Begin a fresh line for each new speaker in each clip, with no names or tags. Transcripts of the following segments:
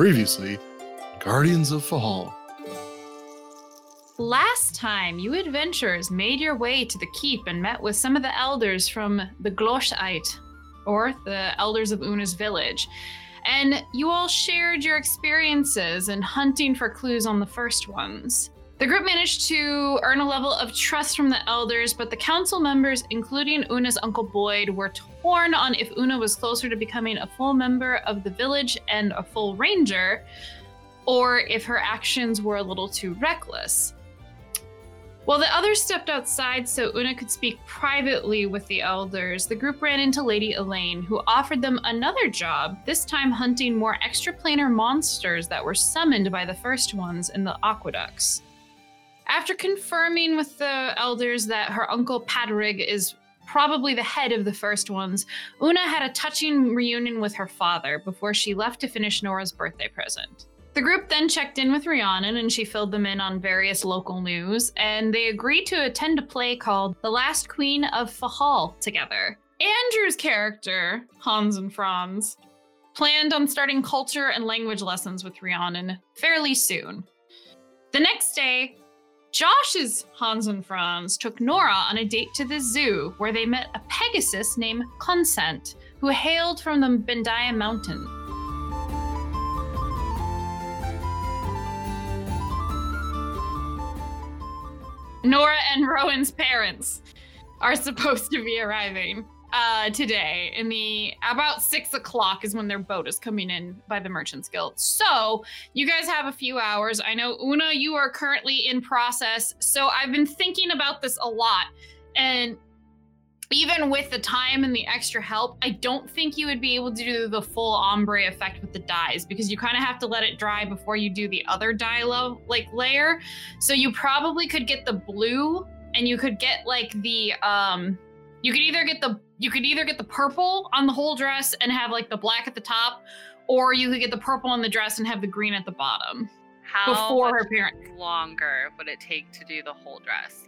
Previously, Guardians of Fehal.
Last time, you adventurers made your way to the keep and met with some of the elders from the Gloshite, or the elders of Una's village. And you all shared your experiences in hunting for clues on the first ones. The group managed to earn a level of trust from the elders, but the council members, including Una's Uncle Boyd, were torn on if Una was closer to becoming a full member of the village and a full ranger, or if her actions were a little too reckless. While the others stepped outside so Una could speak privately with the elders, the group ran into Lady Elaine, who offered them another job, this time hunting more extraplanar monsters that were summoned by the first ones in the aqueducts. After confirming with the elders that her uncle Padrig is probably the head of the first ones, Una had a touching reunion with her father before she left to finish Nora's birthday present. The group then checked in with Rhiannon and she filled them in on various local news, and they agreed to attend a play called The Last Queen of Fehal together. Andrew's character, Hans and Franz, planned on starting culture and language lessons with Rhiannon fairly soon. The next day, Josh's Hans and Franz took Nora on a date to the zoo where they met a Pegasus named Consent, who hailed from the Bendaya Mountain. Nora and Rowan's parents are supposed to be arriving uh, today in the about six o'clock is when their boat is coming in by the Merchants Guild. So you guys have a few hours. I know Una, you are currently in process. So I've been thinking about this a lot, and even with the time and the extra help, I don't think you would be able to do the full ombre effect with the dyes because you kind of have to let it dry before you do the other dye lo- like layer. So you probably could get the blue and you could get like the um you could either get the you could either get the purple on the whole dress and have like the black at the top or you could get the purple on the dress and have the green at the bottom.
How
Before her parent-
longer would it take to do the whole dress?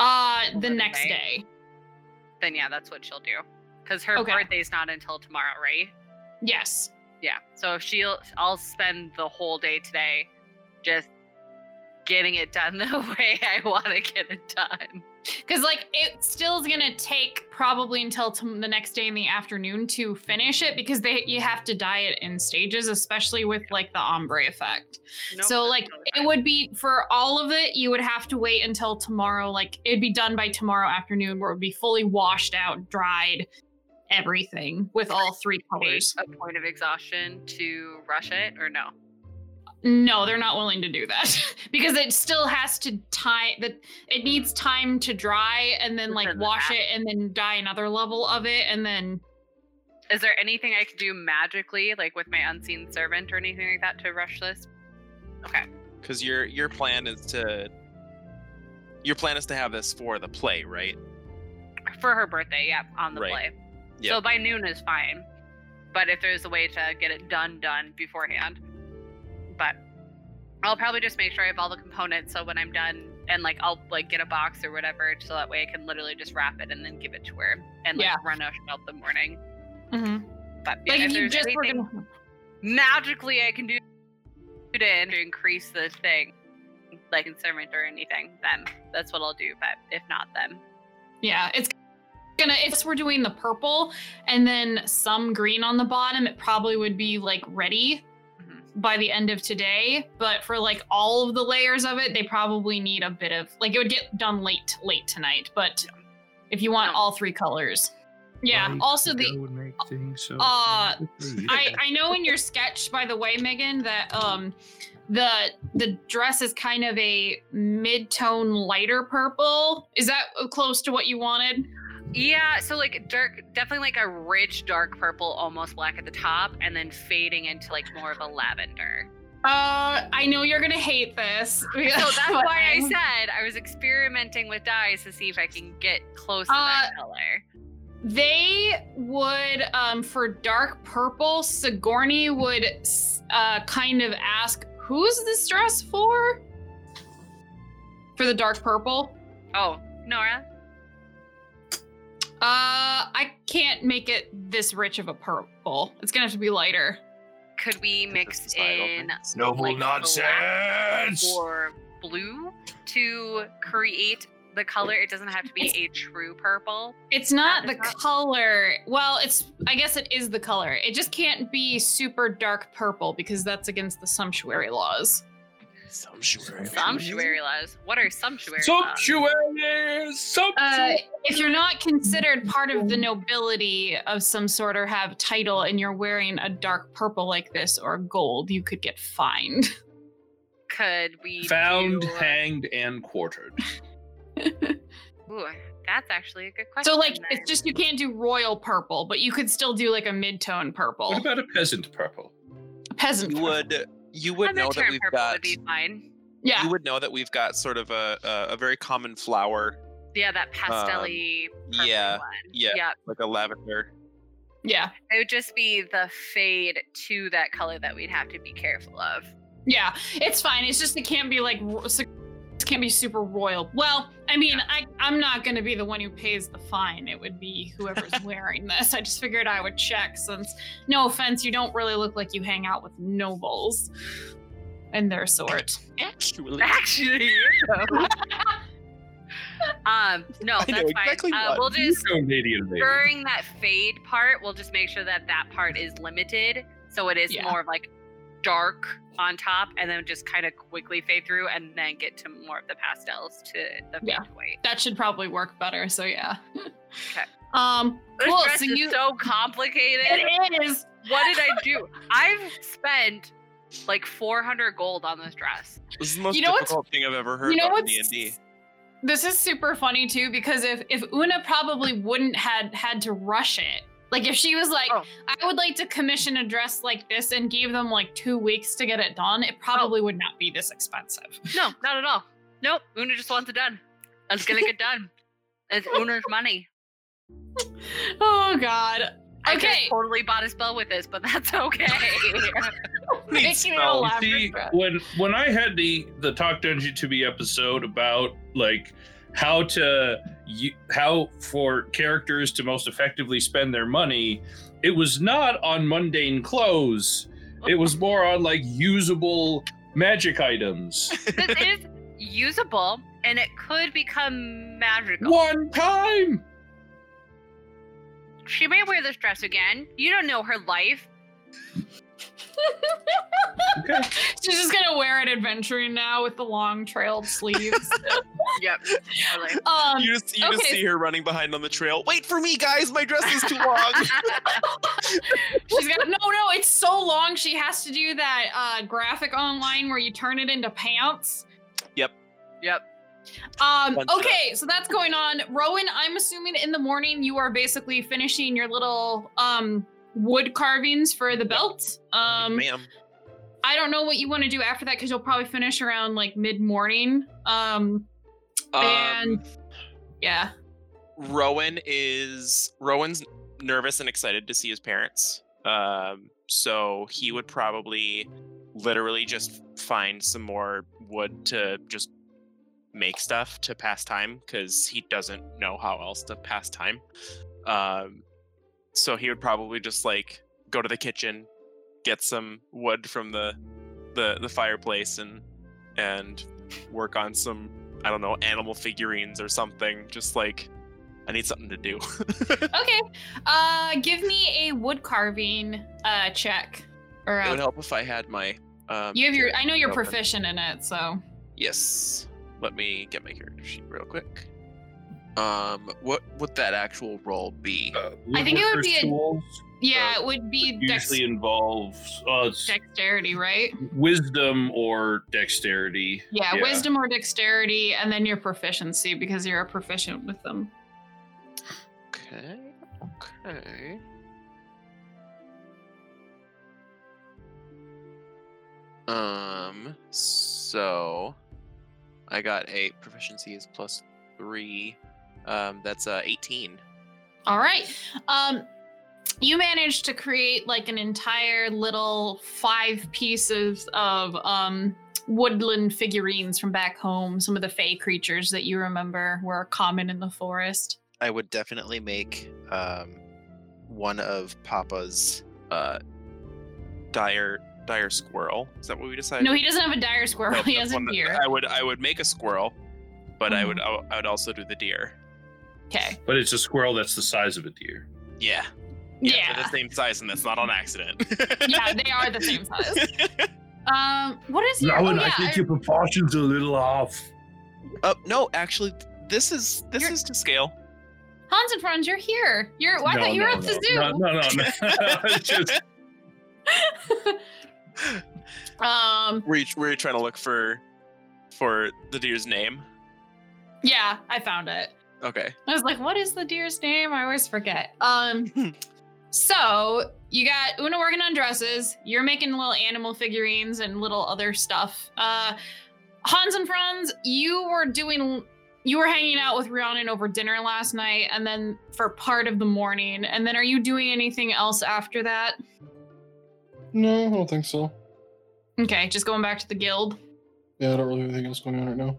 Uh the
the
next
day?
day.
Then yeah, that's what she'll do. Because her
Okay.
birthday's not until tomorrow, right?
Yes.
Yeah. So if she'll, I'll spend the whole day today just getting it done the way I want to get it done.
Because like it still is gonna take probably until tom the next day in the afternoon to finish it because they you have to dye it in stages, especially with like the ombre effect.
Nope,
so like it would be for all of it, you would have to wait until tomorrow. Like it'd be done by tomorrow afternoon, where it would be fully washed out, dried, everything with all three colors.
a point of exhaustion to rush it or no?
No, they're not willing to do that because it still has to tie that it needs time to dry and then like wash it and then dye another level of it and then
Is there anything I could do magically, like with my unseen servant or anything like that, to rush this? Okay.
Because your your plan is to your plan is to have this for the play, right?
For her birthday, yeah, on the
Right.
play.
Yep.
So by noon is fine. But if there's a way to get it done, done beforehand. But I'll probably just make sure I have all the components so when I'm done and like I'll like get a box or whatever so that way I can literally just wrap it and then give it to her and like
Yeah.
run out out the morning.
Mhm.
But yeah,
like
if
you just were
anything
gonna
magically I can do to increase the thing, like in servant or anything, then that's what I'll do. But if not, then
yeah, it's gonna if we're doing the purple and then some green on the bottom, it probably would be like ready. By the end of today. But for like all of the layers of it, they probably need a bit of like it would get done late late tonight. But if you want all three colors. Yeah.
Five
Also
to
the
go would make things so
uh,
good for you.
I, I know in your sketch, by the way, Megan, that um the the dress is kind of a mid-tone lighter purple. Is that close to what you wanted?
Yeah. So like dark, definitely like a rich dark purple, almost black at the top, and then fading into like more of a lavender.
Uh, I know you're gonna hate this.
So that's why I said I was experimenting with dyes to see if I can get close to that
Uh,
color.
they would um for dark purple. Sigourney would uh kind of ask, "Who's this dress for?" For the dark purple.
Oh, Nora.
Uh, I can't make it this rich of a purple. It's gonna have to be lighter.
Could we
It's
mix in.
Noble
like, black
nonsense.
or blue to create the color? It doesn't have to be
It's-
a true purple.
It's not the
is not-
color. Well, it's I guess it is the color. It just can't be super dark purple because that's against the sumptuary laws.
Sumptuary.
Sumptuary laws. What are sumptuary laws?
Sumptuary.
Uh,
Sumptuary.
if you're not considered part of the nobility of some sort or have title and you're wearing a dark purple like this or gold, you could get fined.
Could we
Found,
do-
hanged, and quartered.
Ooh, that's actually a good question.
So like
then.
it's just you can't do royal purple, but you could still do like a mid-tone purple.
What about a peasant purple?
peasant?
You
purple.
would you
A
would know that we've
purple
got
would be fine.
Yeah.
you would know that we've got sort of a a, a very common flower,
Yeah, that pastelly purple
Um, yeah,
one.
yeah.
Yeah.
like a lavender.
Yeah.
It would just be the fade to that color that we'd have to be careful of.
Yeah. It's fine. It's just it can't be like ro- so- it can't be super royal. Well, I mean, I I'm not going to be the one who pays the fine. It would be whoever's wearing this. I just figured I would check since no offense, you don't really look like you hang out with nobles and their sort.
Actually,
Actually, um, no,
I
that's
know
fine.
exactly
uh,
what.
we'll just
Canadian lady.
during that fade part, we'll just make sure that that part is limited, so it is
Yeah.
more of like dark on top, and then just kind of quickly fade through, and then get to more of the pastels to the
Yeah.
fade white.
That should probably work better. So yeah.
Okay.
Um
This
Cool,
dress
so
is
you-
so complicated.
it is
what did I do? I've spent like 400 gold on this dress.
this is the most
You know what's-
difficult thing I've ever heard
you know
about D&D.
this is super funny too because if if Una probably wouldn't had had to rush it. Like if she was like,
Oh.
I would like to commission a dress like this and gave them like two weeks to get it done, it probably would not be this expensive.
No, not at all. Nope. Una just wants it done. It's gonna get done. It's Una's money.
Oh God.
I could
Okay.
have totally bought a spell with this, but that's okay.
Making it
spell.
laugh
See, when when I had the the Talk Dungeon to be episode about like how to u- how for characters to most effectively spend their money, it was not on mundane clothes. It was more on like usable magic items.
this is usable, and it could become magical.
One time.
She may wear this dress again. You don't know her life.
Okay.
She's just gonna wear it adventuring now with the long trailed sleeves.
Yep. Totally.
um
You just you just see her running behind on the trail. Wait for me, guys! My dress is too long.
She's got no, no. It's so long. She has to do that uh, graphic online where you turn it into pants.
yep.
Yep. Um.
Okay, so that's going on. Rowan, I'm assuming in the morning you are basically finishing your little um wood carvings for the belt. Um.
Ma'am.
I don't know what you want to do after that because you'll probably finish around like mid morning. Um. And-
Um,
Yeah.
Rowan is Rowan's nervous and excited to see his parents. Um, so he would probably literally just find some more wood to just make stuff to pass time because he doesn't know how else to pass time. Um, so he would probably just like go to the kitchen, get some wood from the the the fireplace and and work on some I don't know animal figurines or something. Just like I need something to do.
Okay. Uh, give me a wood carving uh check. Or
it would help if I had my. Um,
you have your. I know you're
open.
proficient in it, so.
Yes. Let me get my character sheet real quick. Um, what would that actual role be?
Uh,
I think it would
woodworker's
be a-
tools
Yeah,
Uh,
it would be dex-
usually involves uh,
dexterity, right?
wisdom or dexterity.
Yeah, wisdom or dexterity, and then your proficiency because you're a proficient with them.
Okay. Okay. Um. So, I got a proficiency is plus three. Um, that's uh eighteen.
All right. Um, you managed to create like an entire little five pieces of um woodland figurines from back home. Some of the fey creatures that you remember were common in the forest.
I would definitely make um, one of Papa's uh,
dire dire squirrel. Is that what we decided?
No, he doesn't have a dire squirrel.
No,
he has a deer.
I would I would make a squirrel, but I would
Mm-hmm.
I would also do the deer.
Okay.
But it's a squirrel that's the size of a deer.
Yeah.
Yeah.
They're the same size, and that's not on accident.
Yeah, they are the same size. Um, what is your?
Rowan,
oh, yeah,
I think your proportions are a little off.
uh, no, actually, this is this
You're-
is to scale.
Hans and Franz, you're here. You're. Well, I
No,
thought you were
no,
at the
no.
zoo.
No, no, no, no. Just
um.
Were you were you trying to look for for the deer's name?
Yeah, I found it.
Okay.
I was like, what is the deer's name? I always forget. Um. so you got Una working on dresses. You're making little animal figurines and little other stuff. Uh, Hans and Franz, you were doing. You were hanging out with Rhiannon over dinner last night, and then for part of the morning. And then, are you doing anything else after that?
No, I don't think so.
Okay, just going back to the guild.
Yeah, I don't really have anything else going on right now.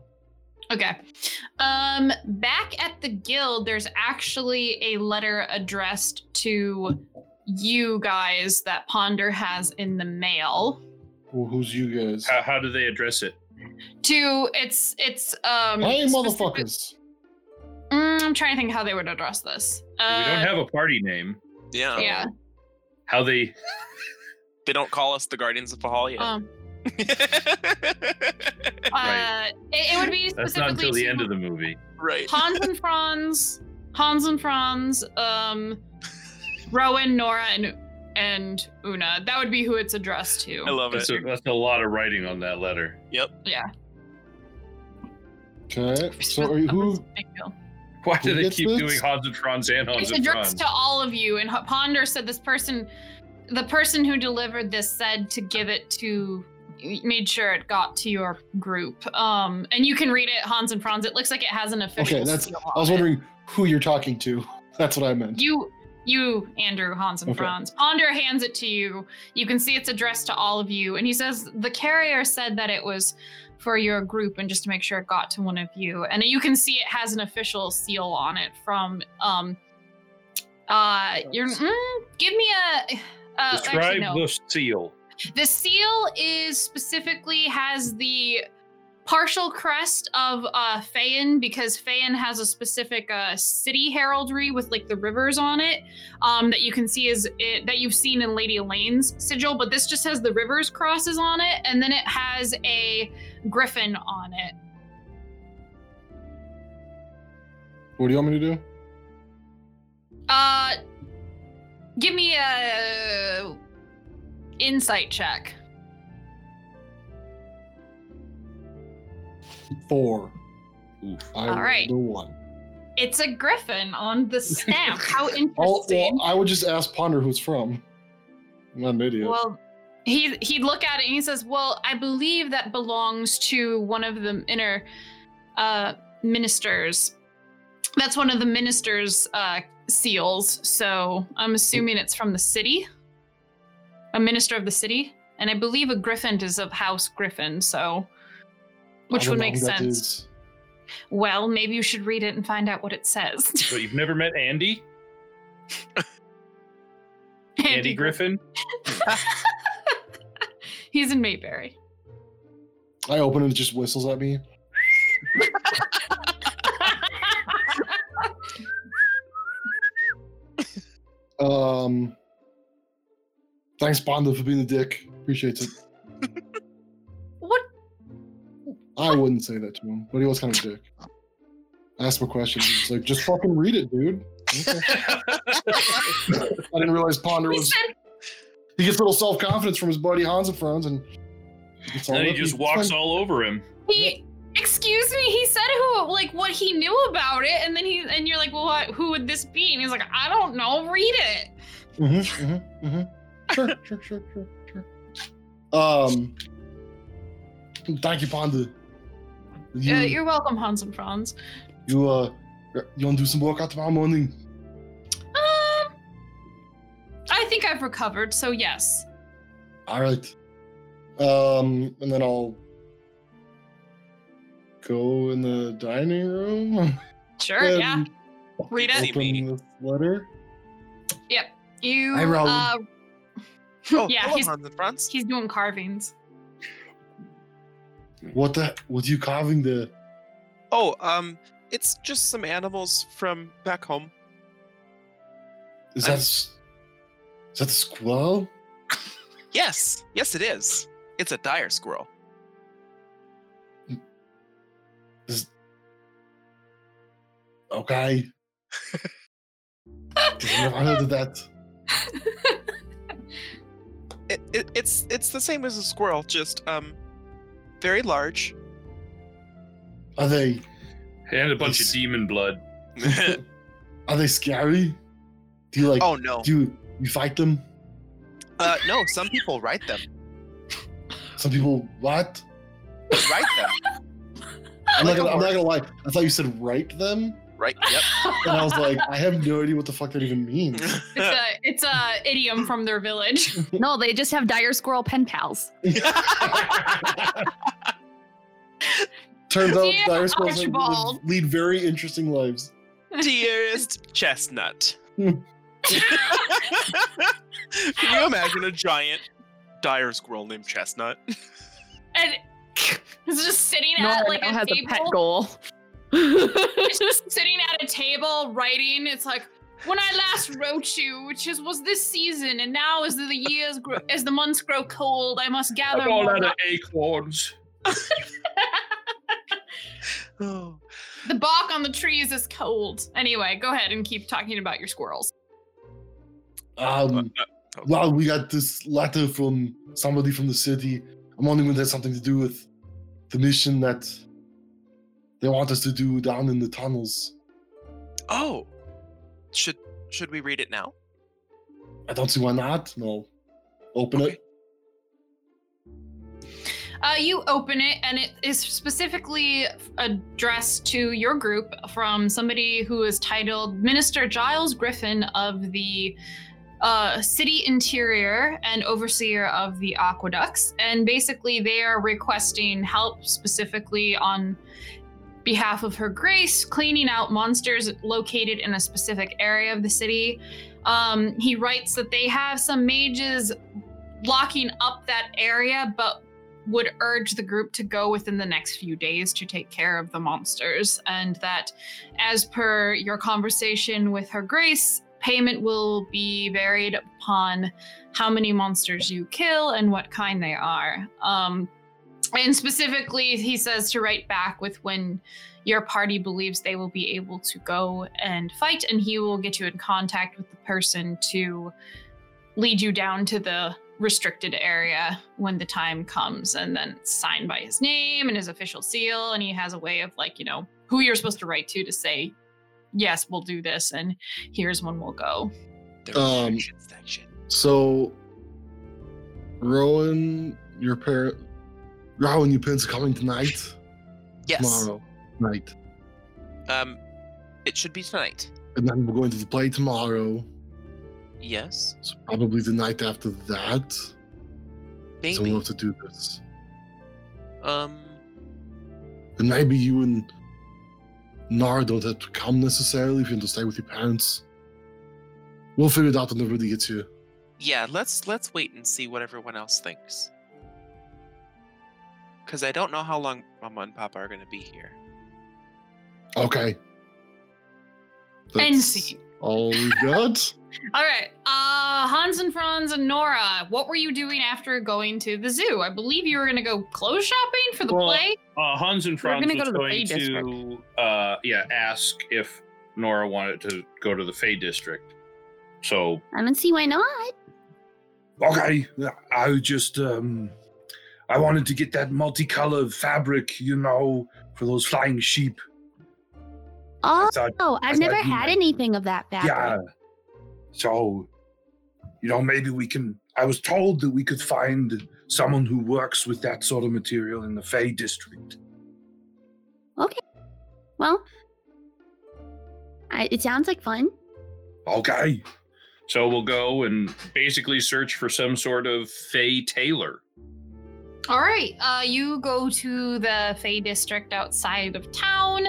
Okay. Um back at the guild there's actually a letter addressed to you guys that Ponder has in the mail.
Well, who's you guys?
how, how do they address it?
To it's it's um
Hey,
specific-
motherfuckers.
Mm, I'm trying to think how they would address this. Uh,
we don't have a party name.
Yeah.
yeah.
How they
They don't call us the Guardians of Fehal yet.
Um uh it, it would be
that's not
specifically
until the end of the movie.
right.
Hans and Franz, Hans and Franz, um Rowan, Nora, and and Una. That would be who it's addressed to.
I love it.
That's a, that's a lot of writing on that letter. Yep.
Yeah.
Okay, so are you, who?
Why do
Who
they keep
this?
doing Hans and Franz and Hans and Franz?
It's
and
addressed
Franz?
to all of you, and Ponder said this person, the person who delivered this said to give it to, made sure it got to your group. Um, and you can read it, Hans and Franz. It looks like it has an official.
Okay, that's.
seal
I was
on it.
wondering who you're talking to. That's what I meant.
You, you, Andrew, Hans, and
Okay.
Franz. Ponder hands it to you. You can see it's addressed to all of you, and he says the carrier said that it was for your group, and just to make sure it got to one of you. And you can see it has an official seal on it from um. Uh, you're mm, give me a. Uh,
Describe
actually, no.
the seal.
The seal is specifically has the partial crest of uh Faine because Faine has a specific uh city heraldry with like the rivers on it um that you can see is it that you've seen in Lady Elaine's sigil but this just has the rivers crosses on it and then it has a griffin on it.
What do you want me to do?
Uh give me a insight check.
Four.
Oof.
I
All
rolled
right.
one.
It's a griffin on the stamp. How
Oh,
interesting.
well, I would just ask Ponder who it's from. I'm not an idiot.
Well, he he'd look at it and he says, "Well, I believe that belongs to one of the inner uh, ministers. That's one of the ministers' uh, seals. So I'm assuming it's from the city, a minister of the city, and I believe a griffin is of House Griffin. So, which would make sense.
is.
Well, maybe you should read it and find out what it says.
But you've never met Andy? Andy Griffin?
He's in Mayberry.
I open and it just whistles at me. Um, thanks, Ponder, for being a dick. Appreciate it.
what?
I wouldn't say that to him, but he was kind of a dick. I asked him a question. He was like, just fucking read it, dude. Okay. I didn't realize Ponder
He
was.
said
He gets a little self confidence from his buddy Hans and Franz, and it's all
and he just
it's
walks
fine.
all over him.
He, excuse me. He said who, like, what he knew about it, and then he, and you're like, well, what, who would this be? And he's like, I don't know. Read it.
Mhm, mhm, mhm. Sure, sure, sure, sure, sure. Um, thank you, Panda. You,
Uh, you're welcome, Hans and Franz.
you, uh, you want to do some workout tomorrow morning?
Um, I think I've recovered, so yes.
All right. Um, and then I'll go in the dining room.
Sure, yeah. Read
See
it.
me.
Open this letter.
You,
Hi, Raoul.
uh,
Oh,
Yeah, he's-
Hans and Franz.
He's doing carvings.
What the? What are you carving there?
Oh, um, it's just some animals from back home.
Is
I'm-
that? s- Is that a squirrel?
Yes, yes, it is. It's a dire squirrel.
Is okay. I've heard of that.
It, it, it's it's the same as a squirrel, just um, very large.
Are they?
And a bunch of demon blood.
Are they scary? Do you like?
oh no,
Do you, you fight them?
uh, no. Some people write them.
Some people what?
Write them.
I'm
Like
not gonna. I'm not gonna lie. I thought you said write them,
Right. Yep.
and I was like, I have no idea what the fuck that even means.
It's a it's a idiom from their village.
No, they just have dire squirrel pen pals.
Turns out
Dear
dire squirrels live-
Archibald.
lead very interesting lives.
Dearest chestnut. Can you imagine a giant dire squirrel named Chestnut?
and it's just sitting
No
at like a
has
table.
a pet goal.
It's just sitting at a table writing. It's like when I last wrote you, which is was this season, and now as the years grow, as the months grow cold, I must gather
I'm all
more.
out of acorns.
Oh.
the bark on the trees is cold. Anyway, go ahead and keep talking about your squirrels.
Um, well, we got this letter from somebody from the city. I'm wondering if it has something to do with the mission that they want us to do down in the tunnels.
Oh. Should should we read it now?
I don't see why not. No, open it.
Uh, you open it, and it is specifically addressed to your group from somebody who is titled Minister Giles Griffin of the uh, City Interior and Overseer of the Aqueducts. And basically, they are requesting help specifically on behalf of Her Grace cleaning out monsters located in a specific area of the city. Um, he writes that they have some mages locking up that area, but would urge the group to go within the next few days to take care of the monsters, and that, as per your conversation with Her Grace, payment will be varied upon how many monsters you kill and what kind they are. Um, and specifically, he says to write back with when your party believes they will be able to go and fight, and he will get you in contact with the person to lead you down to the restricted area when the time comes and then it's signed by his name and his official seal and he has a way of like you know who you're supposed to write to to say yes we'll do this and here's when we'll go
Um. So, Rowan, your parent, Your parents are coming tonight.
Yes.
Tomorrow night,
Um, it should be tonight.
and then we're going to the play tomorrow.
Yes.
So probably the night after that. So
Maybe.
we'll have to do this.
Um.
And maybe you and Nara don't have to come necessarily if you want to stay with your parents. We'll figure it out when everybody gets here.
Yeah. Let's let's wait and see what everyone else thinks. Because I don't know how long Mama and Papa are going to be here.
Okay.
End
That's
scene.
All we got.
all right uh hans and franz and nora what were you doing after going to the zoo i believe you were going to go clothes shopping for the
Well,
play
Uh, Hans and
We're
Franz
gonna go
was
to the
going
Fey
to, uh, yeah, ask if Nora wanted to go to the Fey district. So
I don't see why not.
Okay, I just um I wanted to get that multicolored fabric, you know, for those flying sheep.
Oh,
thought,
I've never had
might-
anything of that fabric.
yeah. So, you know, maybe we can. I was told that we could find someone who works with that sort of material in the Fey district. Okay.
Well, I, it sounds like fun.
Okay.
so we'll go and basically search for some sort of Fey tailor.
All right. Uh, you go to the Fey district outside of town,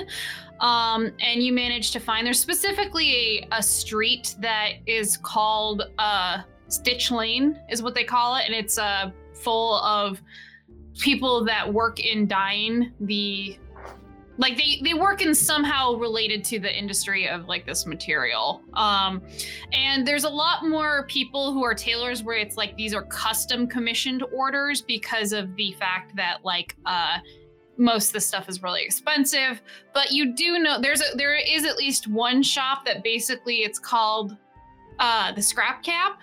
um, and you manage to find there's specifically a, a street that is called uh, Stitch Lane is what they call it, and it's uh, full of people that work in dyeing the like they they work in somehow related to the industry of like this material. Um and there's a lot more people who are tailors where it's like these are custom commissioned orders because of the fact that like uh most of the stuff is really expensive. But you do know there's a there is at least one shop that basically it's called uh the scrap cap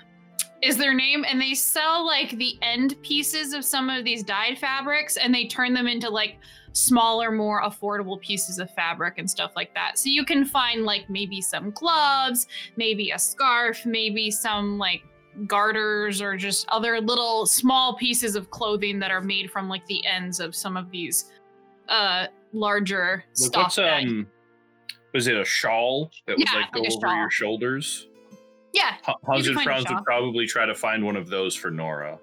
is their name. And they sell like the end pieces of some of these dyed fabrics and they turn them into like smaller more affordable pieces of fabric and stuff like that so you can find like maybe some gloves maybe a scarf maybe some like garters or just other little small pieces of clothing that are made from like the ends of some of these uh larger
Like,
stuff
what's um? Was it a shawl that would
Yeah,
like go
like
over
shawl.
your shoulders?
yeah
H- Hans and Franz would probably try to find one of those for Nora.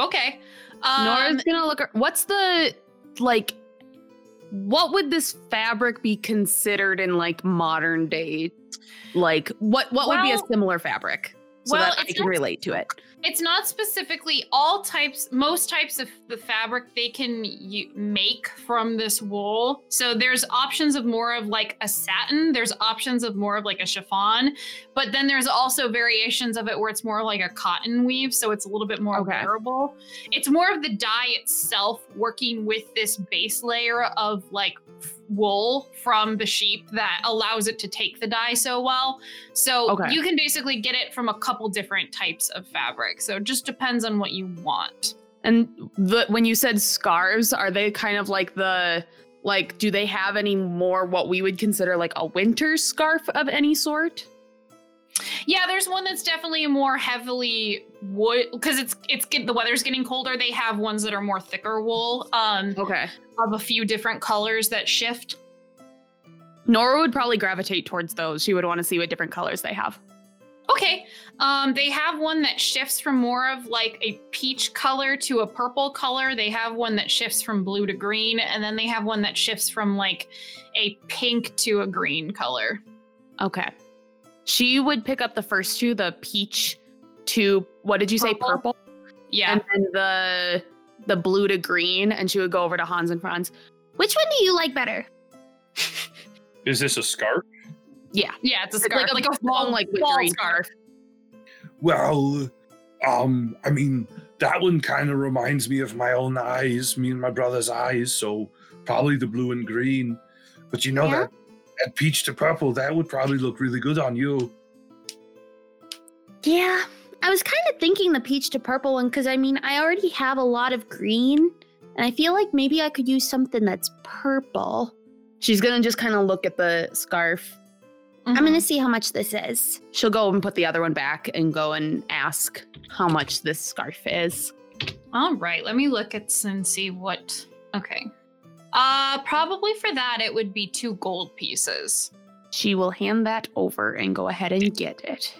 okay um,
Nora's gonna look. What's the like? What would this fabric be considered in like modern day? Like what? What would be a similar fabric so
well,
that I can
not-
relate to it?
It's not specifically all types, most types of the fabric they can u- make from this wool. So there's options of more of like a satin, there's options of more of like a chiffon, but then there's also variations of it where it's more like a cotton weave, so it's a little bit more
Okay.
wearable. It's more of the dye itself working with this base layer of like wool from the sheep that allows it to take the dye so well. So
Okay.
you can basically get it from a couple different types of fabric. So it just depends on what you want.
And the when you said scarves, are they kind of like the like? Do they have any more what we would consider like a winter scarf of any sort?
Yeah, there's one that's definitely more heavily wood because it's it's get, the weather's getting colder. They have ones that are more thicker wool, um,
Okay.
of a few different colors that shift.
Nora would probably gravitate towards those. She would want to see what different colors they have.
Okay. Um, they have one that shifts from more of like a peach color to a purple color. They have one that shifts from blue to green, and then they have one that shifts from like a pink to a green color.
Okay. She would pick up the first two, the peach to what did you say,
Purple?
purple?
Yeah.
And then the the blue to green, and she would go over to Hans and Franz.
Which one do you like better?
Is this a scarf?
Yeah.
yeah, it's a
It's
scarf.
like a long, like
fall
wintry
scarf.
scarf.
Well, um, I mean, that one kind of reminds me of my own eyes, me and my brother's eyes, so probably the blue and green. But you know
Yeah?
that that peach to purple, that would probably look really good on you.
Yeah, I was kind of thinking the peach to purple one because I mean, I already have a lot of green, and I feel like maybe I could use something that's purple.
She's gonna just kind of look at the scarf.
I'm
Mm-hmm.
gonna see how much this is.
She'll go and put the other one back and go and ask how much this scarf is.
All right, let me look at s- and see what. Okay. Uh, probably for that it would be two gold pieces.
She will hand that over and go ahead and get it.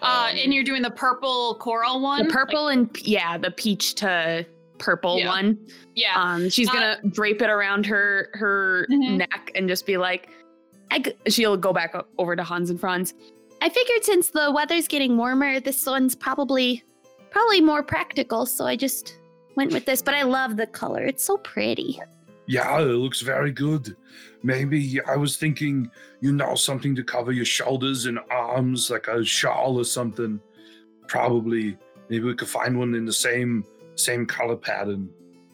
Uh,
Um,
and you're doing the purple coral one.
The purple and yeah, the peach to purple
Yeah.
one.
yeah.
Um, she's
Uh,
gonna drape it around her her
Mhm.
neck and just be like, I g- she'll go back over to Hans and Franz.
I figured since the weather's getting warmer, this one's probably probably more practical, so I just went with this. But I love the color; it's so pretty.
Yeah, it looks very good. Maybe I was thinking, you know, something to cover your shoulders and arms, like a shawl or something. Probably, maybe we could find one in the same same color pattern.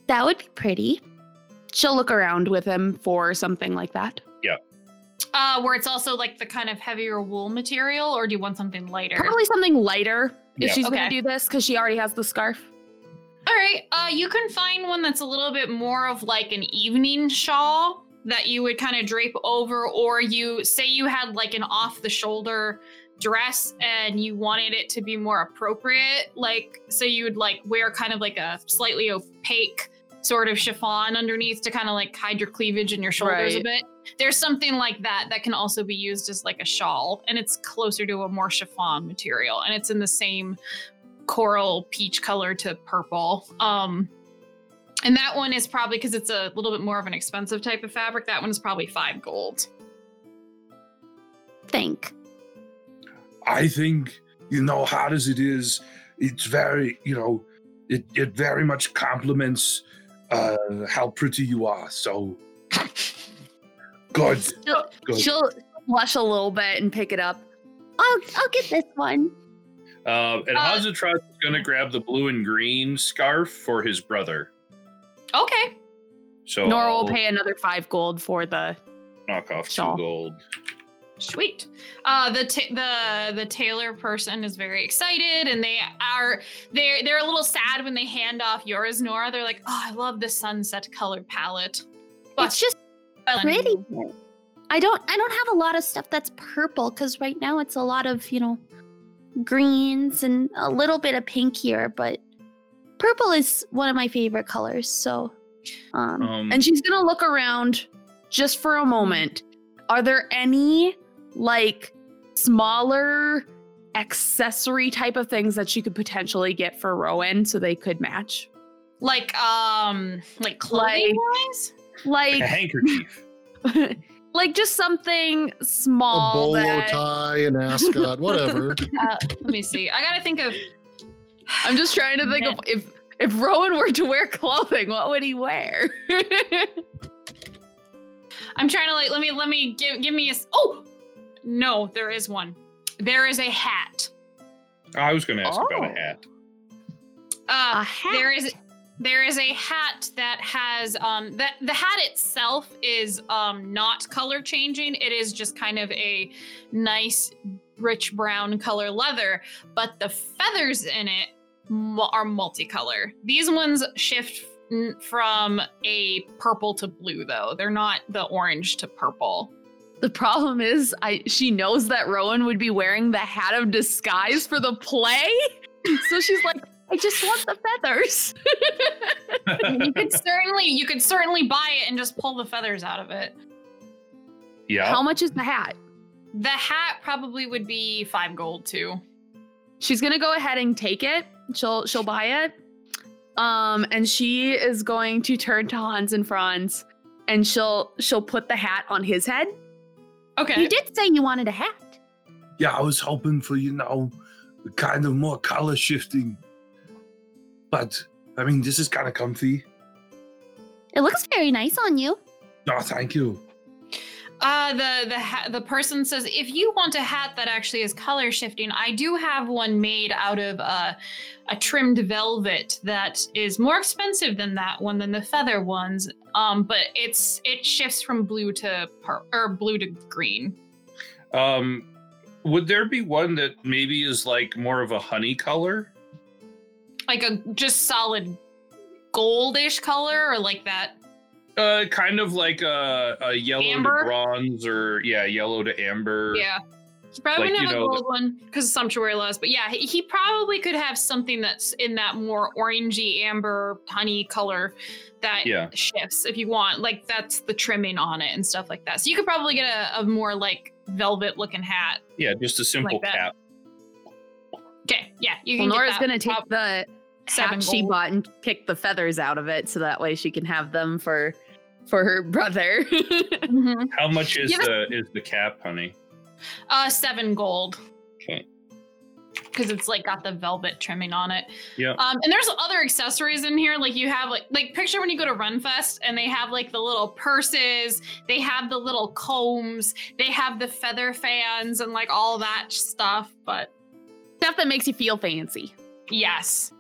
That would be pretty.
She'll look around with him for something like that. Yeah.
Uh, where it's also like the kind of heavier wool material, or do you want something lighter?
Probably something lighter if
Yeah.
she's
Okay.
gonna do this because she already has the scarf.
All right. Uh, you can find one that's a little bit more of like an evening shawl that you would kind of drape over, or you say you had like an off the shoulder dress and you wanted it to be more appropriate. Like, so you would like wear kind of like a slightly opaque sort of chiffon underneath to kind of like hide your cleavage and your shoulders a bit. There's something like that that can also be used as like a shawl, and it's closer to a more chiffon material, and it's in the same coral peach color to purple. Um, and that one is probably because it's a little bit more of an expensive type of fabric. That one is probably five gold.
Think.
I think you know, hard as it is, it's very, you know, it, it very much complements uh, how pretty you are. So good.
She'll,
Good.
she'll blush a little bit and pick it up.
I'll I'll get this one.
Uh, and
Uh,
Hazatron is going to grab the blue and green scarf for his brother.
Okay.
So
Nora will
I'll
pay another five gold for the.
knock off
shawl.
two gold.
Sweet. Uh, the ta- the the tailor person is very excited, and they are they're they're a little sad when they hand off yours, Nora. They're like, "Oh, I love the sunset color palette."
it's just pretty. I don't I don't have a lot of stuff that's purple because right now it's a lot of, you know, greens and a little bit of pink here, but purple is one of my favorite colors, so um
Um,
And she's gonna look around just for a moment. Are there any like smaller accessory type of things that she could potentially get for Rowan so they could match?
like um like clothing wise.
Like
a handkerchief.
like just something
A
small
bolo
that
tie, an ascot, whatever.
Uh, let me see. I gotta think of.
I'm just trying to think of if if Rowan were to wear clothing, what would he wear?
I'm trying to like let me let me give give me a Oh, no, there is one. There is a hat.
I was going to ask about
Oh.
a hat.
Uh,
a hat.
there is there is a hat that has um the hat itself is um not color changing. It is just kind of a nice rich brown color leather but the feathers in it are multicolor. These ones shift from a purple to blue though. They're not the orange to purple.
The problem is I she knows that Rowan would be wearing the hat of disguise for the play. So she's like, I just want the feathers.
you could certainly you could certainly buy it and just pull the feathers out of it
Yeah.
How much is the hat?
the hat probably would be five gold too
She's gonna go ahead and take it. She'll she'll buy it. Um, and she is going to turn to Hans and Franz, and she'll she'll put the hat on his head.
okay
You did say you wanted a hat.
Yeah, I was hoping for, you know, kind of more color shifting. But, I mean, this is kind of comfy.
It looks very nice on you.
No, thank you.
Uh, the the ha- the person says if you want a hat that actually is color shifting, I do have one made out of uh, a trimmed velvet that is more expensive than that one than the feather ones. Um, but it's it shifts from blue to pur- or blue to green.
Um, would there be one that maybe is like more of a honey color?
Like a just solid goldish color or like that
Uh, kind of like a, a yellow
Amber?
to bronze or yeah, yellow to amber.
yeah he probably
Like,
wouldn't have a
know,
gold one because of sumptuary laws but yeah he, he probably could have something that's in that more orangey amber honey color that
Yeah.
shifts if you want like that's the trimming on it and stuff like that so you could probably get a, a more like velvet looking hat
Yeah, just a simple
Like
cap.
Okay yeah you
Well,
can get
Nora's
that
gonna take
top-
the
seven
hat she bought and pick the feathers out of it, so that way she can have them for for her brother.
Mhm.
How much is
Give us-
the is the cap, honey?
uh seven gold
Okay.
because it's like got the velvet trimming on it.
Yeah.
Um, and there's other accessories in here. Like you have like like picture when you go to Renfest and they have like the little purses, they have the little combs, they have the feather fans and like all that stuff. But
Stuff that makes you feel fancy.
yes,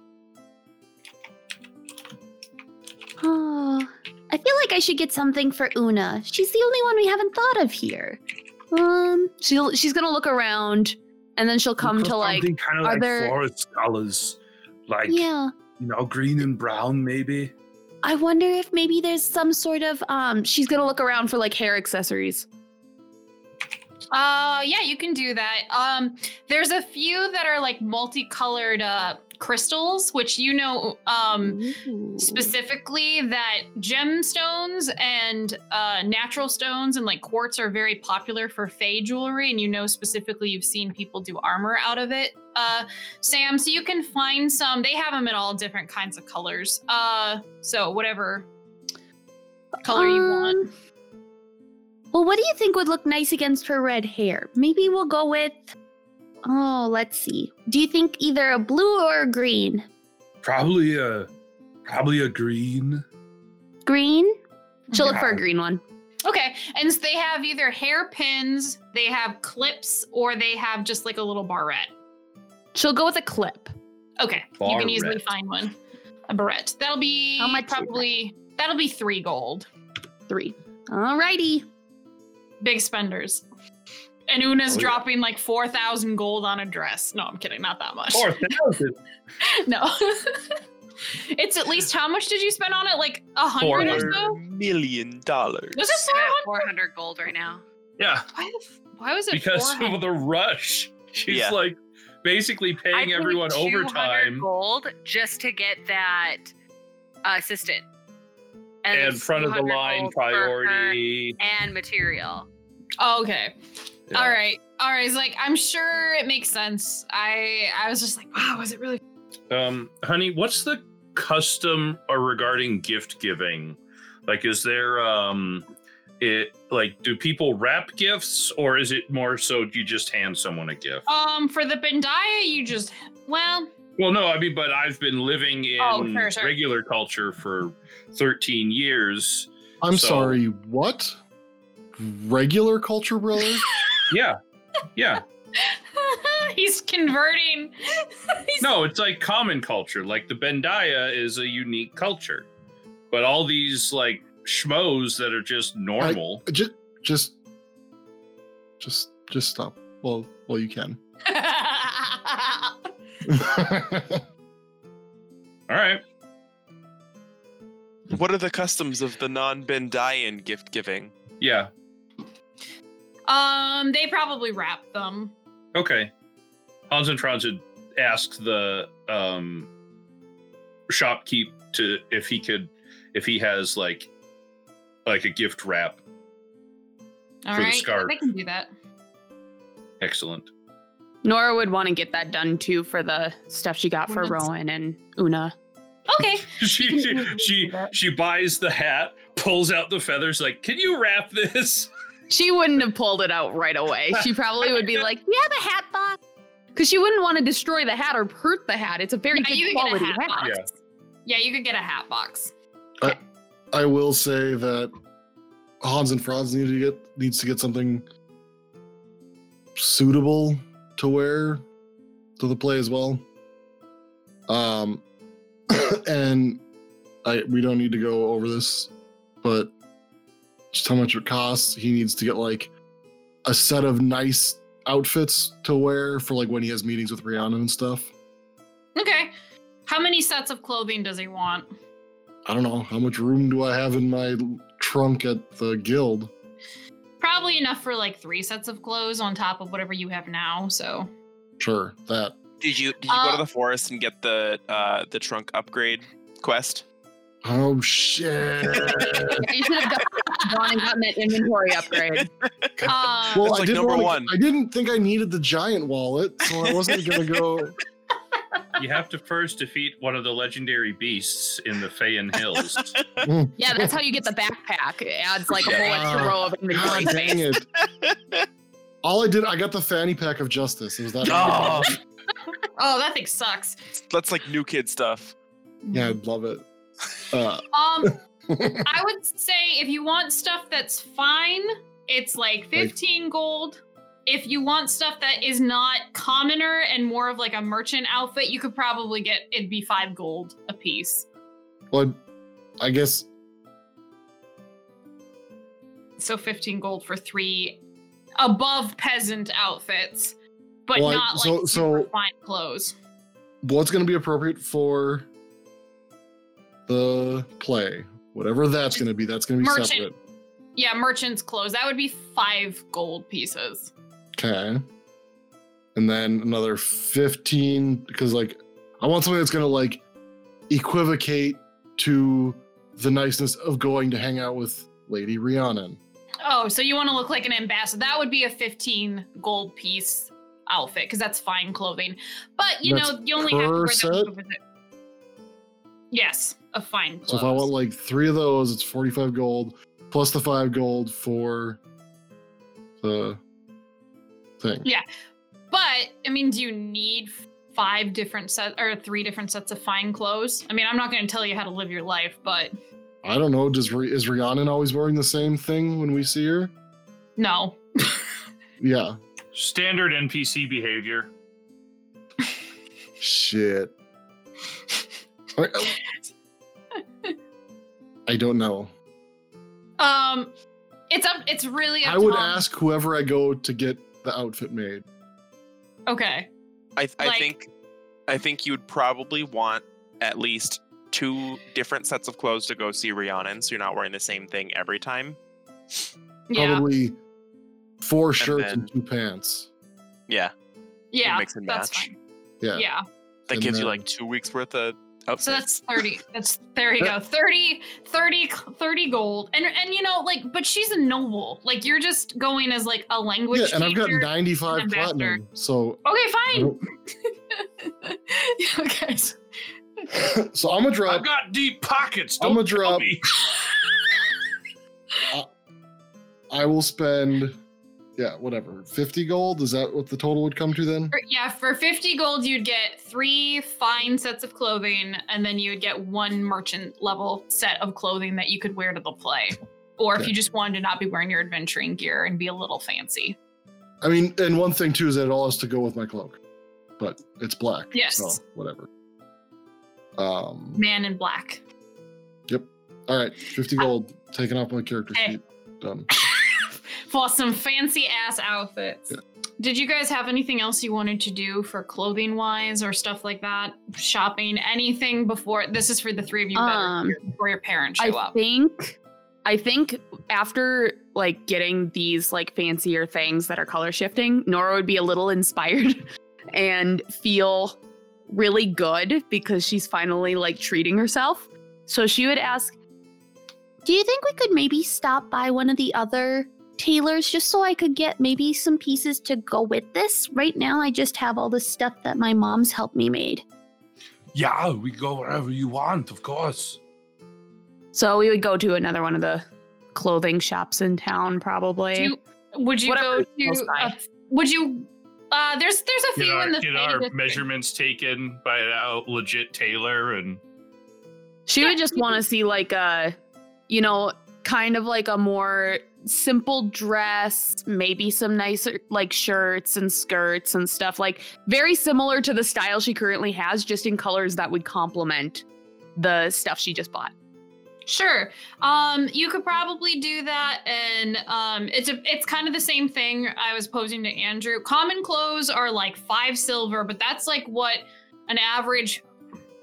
Oh, I feel like I should get something for Una. She's the only one we haven't thought of here. Um,
She'll she's gonna look around and then she'll come to like
something kind of
are
like
there-
forest colors, like
yeah.
you know, green and brown, maybe.
I wonder if maybe there's some sort of um.
she's gonna look around for like hair accessories.
Uh, yeah, you can do that. Um, there's a few that are like multicolored uh crystals, which you know um specifically that gemstones and uh, natural stones and like quartz are very popular for Fey jewelry, and you know specifically you've seen people do armor out of it, uh, Sam. So you can find some. They have them in all different kinds of colors. Uh, so whatever color you want.
Well, what do you think would look nice against her red hair? Maybe we'll go with Oh, let's see. Do you think either a blue or a green?
Probably a probably a green.
Green? She'll look for a green one.
Okay, and s- they have either hairpins, they have clips, or they have just like a little barrette.
She'll go with a clip.
Okay, you can easily find one. A barrette. That'll be
How much is that?
probably that'll be three gold.
Three.
Alrighty.
Big spenders. And Una's
Oh, yeah.
dropping like four thousand gold on a dress. No, I'm kidding, not that much.
Four thousand.
No. it's at least how much did you spend on it? Like a hundred or so?
million dollars.
Was it 400?
400 gold right now.
Yeah,
Why, the why was it
because
400?
of the rush. She's
Yeah.
like basically paying
paid
everyone
200
overtime
gold just to get that uh, assistant.
and
it's
front of the line
gold for her
priority.
and material.
Oh, okay.
Yeah.
All right. All right. It's like I'm sure it makes sense. I I was just like, wow, was it really?
Um, honey, what's the custom or regarding gift giving? Like, is there um, it like do people wrap gifts or is it more so you just hand someone a gift?
Um, for the Bendaya, you just well,
Well, no, I mean, but I've been living in
Oh, sure, sure.
regular culture for 13 years.
I'm
So-
sorry, what? Regular culture, brother?
Yeah. Yeah.
he's converting. He's-
No, it's like common culture. Like the Bendaya is a unique culture. But all these like schmoes that are just normal.
just, just, just, just stop. Well, well, you can.
all right.
What are the customs of the non-Bendayan gift giving?
Yeah.
Um, they probably wrap them.
Okay. Hans and Franz had asked the um shopkeep to if he could if he has like like a gift wrap.
All
For the scarf.
they can do that.
Excellent.
Nora would want to get that done too for the stuff she got for
Women's-
Rowan and Una.
Okay.
She she she, she buys the hat, pulls out the feathers, like, can you wrap this?
She wouldn't have pulled it out right away. She probably would be like, "You have a hat box," because she wouldn't want to destroy the hat or hurt the hat. It's a very
Yeah,
good
could get a
quality
hat
hat.
box. Yeah. you could get a hat box.
I will say that Hans and Franz need to get needs to get something suitable to wear to the play as well. Um, and I we don't need to go over this, but just how much it costs. He needs to get like a set of nice outfits to wear for like when he has meetings with Rhiannon and stuff.
Okay. How many sets of clothing does he want?
I don't know how much room do I have in my trunk at the guild.
Probably enough for like three sets of clothes on top of whatever you have now. So
Sure, that.
Did you did you go
Uh,
to the forest and get the uh the trunk upgrade quest?
Oh shit.
You should have gone and gotten that inventory upgrade.
um,
well,
That's
I didn't
number
wanna-
one.
I didn't think I needed the giant wallet, so I wasn't gonna go.
You have to first defeat one of the legendary beasts in the Fayan Hills.
Yeah, that's how you get the backpack. It adds like a whole
Yeah.
extra row of inventory
God dang it! All I did, I got the fanny pack of justice. It was that.
Oh,
oh, that thing sucks.
that's like new kid stuff.
Yeah, I'd love it. Uh,
Um, I would say if you want stuff that's fine, it's like 15 gold. If you want stuff that is not commoner and more of like a merchant outfit, you could probably get it'd be five gold a piece.
well, I guess
So 15 gold for three above peasant outfits, but
Well, I-
not
so-
like
so-
fine clothes.
what's gonna be appropriate for the play, whatever that's gonna be, that's gonna be
Merchant.
separate.
Yeah, merchant's clothes. That would be five gold pieces.
Okay. And then another 15 because like I want something that's going to like equivocate to the niceness of going to hang out with Lady Rhiannon.
Oh, so you want to look like an ambassador? That would be a 15 gold piece outfit because that's fine clothing. But you
That's
know, you only have to wear that to. Yes, a fine clothes.
So if I want like 3 of those it's 45 gold plus the 5 gold for the thing.
Yeah. but But I mean, do you need five different sets or three different sets of fine clothes? I mean, I'm not going to tell you how to live your life, but
I don't know. Does Ri- is Rhiannon always wearing the same thing when we see her?
no.
Yeah.
Standard NPC behavior.
Shit. I, I don't know.
Um, it's up. It's really. Up
I would
Tom.
ask whoever I go to get the outfit made.
Okay.
I, I
Like-
think I think you'd probably want at least two different sets of clothes to go see Rhiannon, so you're not wearing the same thing every time.
Yeah.
Probably four shirts and,
then-
two pants.
Yeah,
yeah.
mix and
that's
match.
fine.
Yeah.
Yeah.
that
And
gives you like two weeks worth of outfits.
So that's 30. That's there you go. 30 30 30 gold. And and you know like but she's a noble. Like you're just going as like a language
Yeah, and I've got 95
ambassador.
platinum. So,
Okay, fine.
don't-
okay.
so I'm gonna drop I've
got deep pockets.
I'm gonna
tell
drop-
me.
I will spend, yeah, whatever, 50 gold. Is that what the total would come to then?
For- yeah, for 50 gold you'd get 3 fine sets of clothing and then you would get one merchant level set of clothing that you could wear to the play. Or if you just wanted to not be wearing your adventuring gear and be a little fancy.
I mean, and one thing too is that it all has to go with my cloak, but it's black.
Yes.
So whatever. Um.
Man in black. Yep.
All right, 50 gold taken off my character
Hey.
sheet. Done.
for some fancy ass outfits.
Yeah.
Did you guys have anything else you wanted to do for clothing wise or stuff like that? Shopping, anything before this is for the three of you better
Um,
before your parents show
I
up.
I think I think after like getting these like fancier things that are color shifting, Nora would be a little inspired and feel really good because she's finally like treating herself. So she would ask,
Do you think we could maybe stop by one of the other tailors just so I could get maybe some pieces to go with this? Right now, I just have all the stuff that my mom's helped me made.
Yeah, we go wherever you want, of course.
so we would go to another one of the clothing shops in town probably.
Do you, would you
Whatever
go to?
by.
A, would you? Uh, there's there's a
Get
few
our,
in the
get our
district.
measurements taken by a legit tailor and
She would just want to see like a, you know, kind of like a more simple dress, maybe some nicer like shirts and skirts and stuff like very similar to the style she currently has, just in colors that would complement the stuff she just bought.
Sure. Um, you could probably do that, and um, it's a it's kind of the same thing I was posing to Andrew. Common clothes are like five silver, but that's like what an average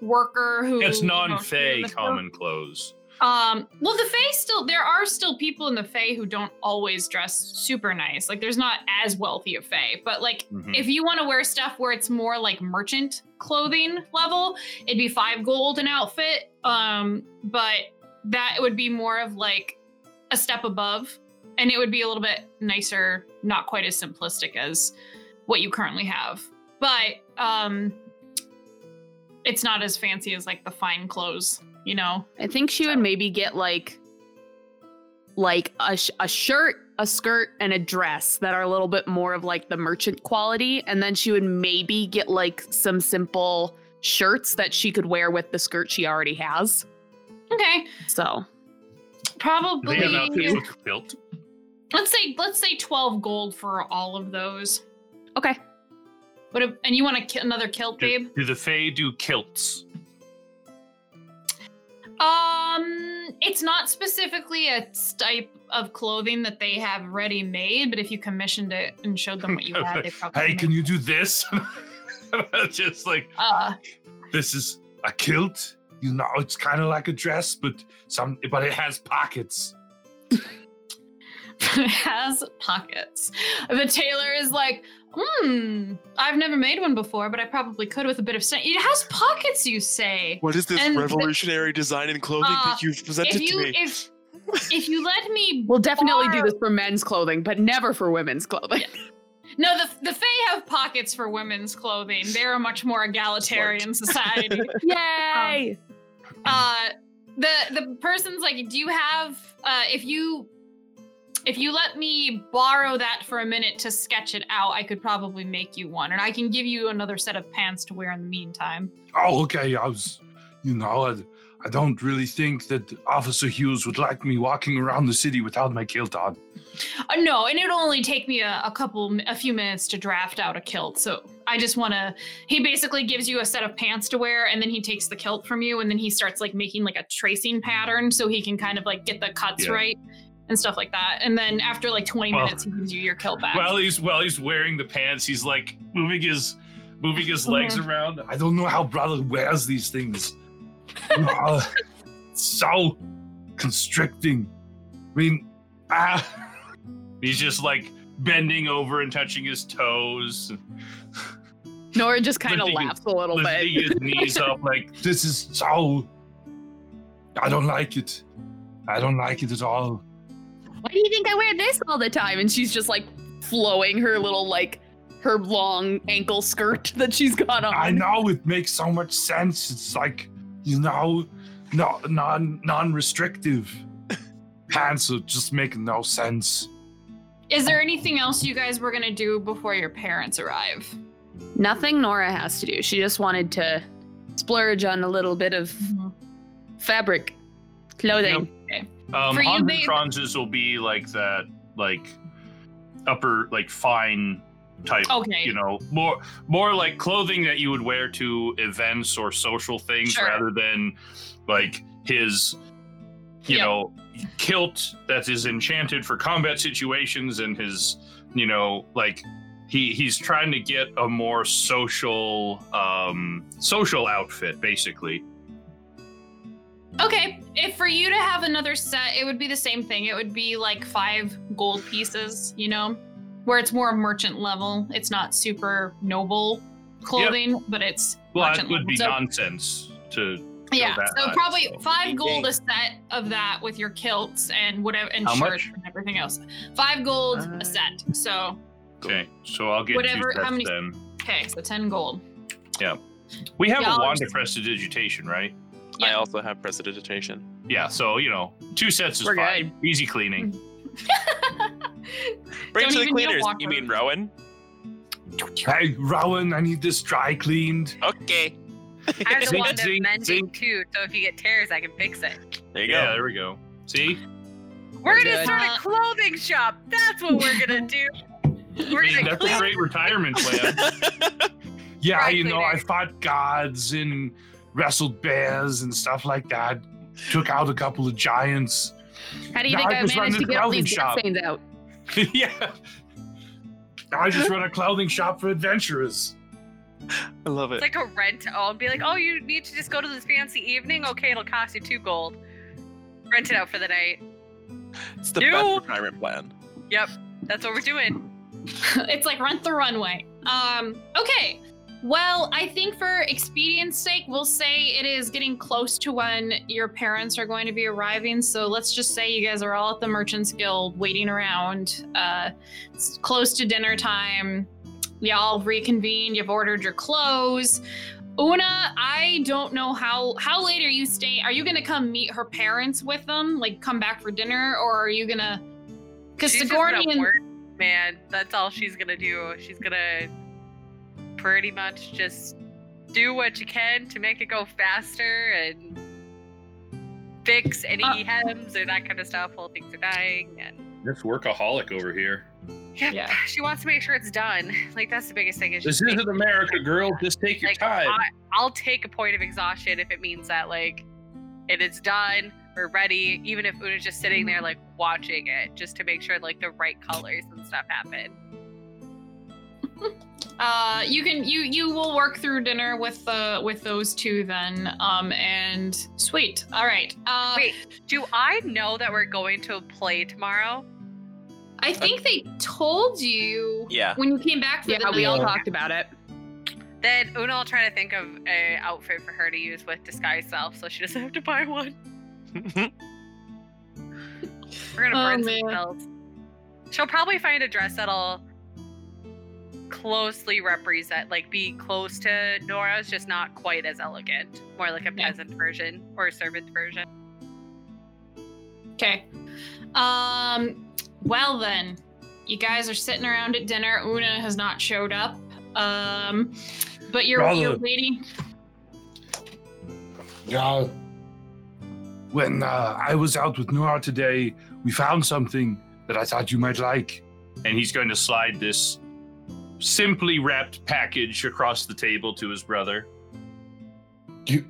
worker who
it's non-fey
in the-
common clothes.
Um, well, the Fey still there are still people in the Fey who don't always dress super nice. Like, there's not as wealthy a Fey, but like
Mhm.
if you want to wear stuff where it's more like merchant clothing level, it'd be five gold an outfit. Um, but that would be more of like a step above, and it would be a little bit nicer, not quite as simplistic as what you currently have. But um, it's not as fancy as like the fine clothes, you know.
I think she would maybe get like like a, sh- a shirt, a skirt, and a dress that are a little bit more of like the merchant quality, and then she would maybe get like some simple shirts that she could wear with the skirt she already has.
Okay,
So
probably.
They have outfits with a kilt.
let's say let's say twelve gold for all of those.
okay,
What? If, and you want a, ki- another kilt,
Do,
babe?
do the Fey do kilts?
Um, it's not specifically a type of clothing that they have ready made, but if you commissioned it and showed them what you had, they probably.
Hey, can you do this?
Just like
Uh,
this is a kilt. You know, it's kind of like a dress, but some, but it has pockets.
it has pockets. The tailor is like, hmm, I've never made one before, but I probably could with a bit of. St- it has pockets, you say.
What is this
And the-
revolutionary design in clothing
Uh,
that you've presented
If you
to me?
if if you let me
we'll definitely do this for men's clothing, but never for women's clothing.
No, the the Fey have pockets for women's clothing. They're a much more egalitarian society.
Yay!
uh, the the person's like, do you have uh, if you if you let me borrow that for a minute to sketch it out, I could probably make you one, and I can give you another set of pants to wear in the meantime.
Oh, okay. I was, you know, I, I don't really think that Officer Hughes would like me walking around the city without my kilt on.
Uh, no, and it'll only take me a, a couple, a few minutes to draft out a kilt. So I just want to. He basically gives you a set of pants to wear, and then he takes the kilt from you, and then he starts like making like a tracing pattern, so he can kind of like get the cuts
Yeah.
right and stuff like that. And then after like 20
Well-
minutes, he gives you your kilt back.
While he's while he's wearing the pants, he's like moving his moving his legs around.
I don't know how brother wears these things. Uh, so constricting. I mean,
Ah, he's just like bending over and touching his toes,
Nora just kind of laughs a little bit.
lifting
bit.
his knees up like
this is so. I don't like it. I don't like it at all.
Why do you think I wear this all the time? And she's just like flowing her little like her long ankle skirt that she's got on.
I know it makes so much sense. It's like, you know, no, non non-restrictive. Pants are just making no sense.
Is there anything else you guys were gonna do before your parents arrive?
Nothing Nora has to do. She just wanted to splurge on a little bit of mm-hmm. fabric, clothing.
Um
For you, babe-
Franz's will be like that like upper like fine type
Okay.
you know more more like clothing that you would wear to events or social things
Sure.
rather than like his you
Yep.
know kilt that is enchanted for combat situations and his you know like he he's trying to get a more social um social outfit basically
Okay, if for you to have another set, it would be the same thing. It would be like five gold pieces, you know, where it's more merchant level. It's not super noble clothing, but it's
well that would
level.
be
So-
nonsense to
yeah,
that
so
high,
probably
so.
five gold a set of that with your kilts and whatever and
How
shirts
much?
and everything else. Five gold
Uh,
a set. So
okay so i'll get
Whatever-
two
how many-
then
okay, so ten gold.
Yeah, we have
Yeah,
a
I'll
wand
just-
of prestidigitation right
I also have prestidigitation.
yeah so you know two sets is
We're
fine easy cleaning
Bring
Don't
it to the
even need a
cleaners.
walker.
You mean Rowan?
Hey, Rowan, I need this dry cleaned.
Okay.
I have the
Zink,
wand of
zink,
mending
zink.
too, so if you get tears, I can fix it.
There you
yeah
go.
there we go see
We're,
We're
gonna
good.
start a clothing shop. That's what we're gonna do. We're
I mean,
gonna
that's a
clean.
great retirement plan
Yeah,
Dry
you know, I
cleaner.
fought gods and wrestled bears and stuff like that. Took out a couple of giants.
How do you
Now
think
I
I
just run
managed to get all these
shop.
stains out?
yeah. I just run a clothing shop for adventurers.
I love it.
It's like a rent and be like, oh, you need to just go to this fancy evening. Okay, it'll cost you two gold. Rent it out for the night.
It's the
You-
best retirement plan.
Yep, that's what we're doing.
it's like rent the runway. Um, okay. Well, I think for expedience sake, we'll say it is getting close to when your parents are going to be arriving. So let's just say you guys are all at the Merchants Guild waiting around. Uh, it's close to dinner time. Y'all reconvened. You've ordered your clothes. Una, I don't know how how late are you staying? Are you gonna come meet her parents with them, like come back for dinner, or are you gonna? Because Sigourney
gonna
and
work, man. That's all she's gonna do. She's gonna pretty much just do what you can to make it go faster and fix any
Uh,
hems or that kind of stuff while things are dying. And
That's workaholic over here.
yeah,
Yeah.
she wants to make sure it's done. Like that's the biggest thing. Is
This
just make-
isn't America, girl. Just take your
like,
time.
I, I'll take a point of exhaustion if it means that like it is done. We're ready, even if Una's just sitting there like watching it, just to make sure like the right colors and stuff happen.
Uh, you can you you will work through dinner with uh with those two then. Um, and sweet. All right. Uh,
Wait, do I know that we're going to play tomorrow?
I think they told you
Yeah.
when you came back for
Yeah,
the
we all
night.
talked about it.
Then Una will try to think of a outfit for her to use with disguise self, so she doesn't have to buy one. We're gonna
Oh,
burn
man.
some spells. She'll probably find a dress that'll closely represent, like, be close to Nora's, just not quite as elegant. More like a
Yeah.
peasant version or a servant version.
Okay. Um, Well then, you guys are sitting around at dinner. Una has not showed up. Um, but you're, you're waiting.
Yeah.
When uh, I was out with Nora today, we found something that I thought you might like.
And he's going to slide this simply wrapped package across the table to his brother.
You.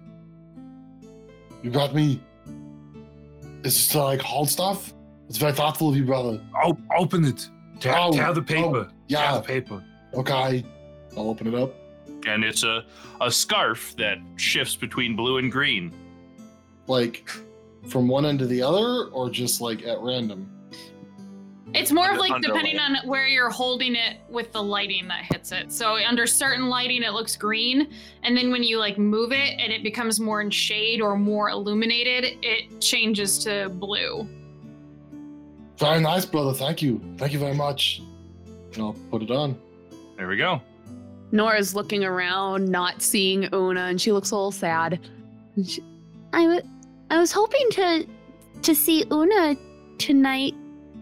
You brought me. Is this uh, like hauled stuff? It's very thoughtful of you, brother.
O- open it. Tear,
Oh,
tear the paper.
oh,
Tear
yeah.
the paper.
Okay. I'll open it up.
And it's a, a scarf that shifts between blue and green.
Like, from one end to the other, or just like at random?
It's more of like depending
underlay.
on where you're holding it with the lighting that hits it. So under certain lighting, it looks green, and then when you like move it and it becomes more in shade or more illuminated, it changes to blue.
Very nice, brother. Thank you. Thank you very much. And I'll put it on.
There we go.
Nora's looking around, not seeing Una, and she looks a little sad. She-
I wa- I was hoping to to see Una tonight,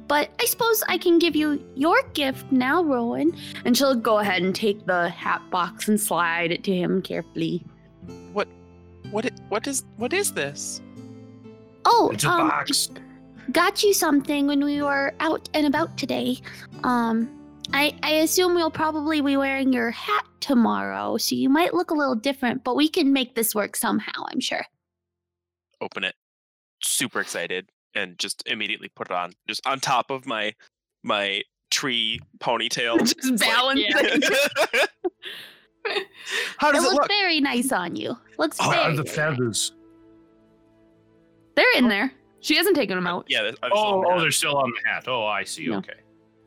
but I suppose I can give you your gift now, Rowan.
and she'll go ahead and take the hat box and slide it to him carefully.
What? i- What is? What is this?
Oh,
It's a
um,
box.
got you something when we were out and about today. Um, I I assume we'll probably be wearing your hat tomorrow, so you might look a little different, but we can make this work somehow. I'm sure.
Open it. Super excited, and just immediately put it on, just on top of my my tree ponytail.
Just
It's like-
balancing.
How does it
looks
look?
very nice on you. Looks
Oh,
very.
and the feathers.
They're in oh. there. She hasn't taken them out.
Yeah. I was
Oh,
on
oh, they're still on the hat. Oh, I see.
No.
Okay.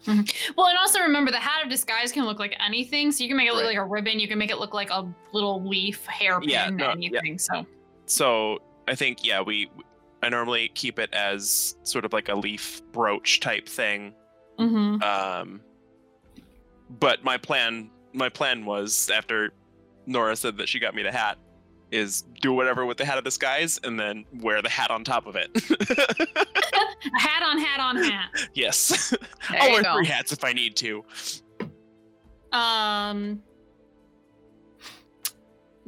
Mm-hmm.
Well, and also remember the hat of disguise can look like anything. So you can make it look
Right.
like a ribbon. You can make it look like a little leaf, hairpin,
Yeah, no, yeah.
anything. So
So I think yeah, we I normally keep it as sort of like a leaf brooch type thing.
Mhm.
Um, but my plan my plan was after Nora said that she got me the hat is do whatever with the hat of the disguise and then wear the hat on top of it.
hat on hat on hat.
yes.
There
I'll wear
go.
three hats if I need to.
Um.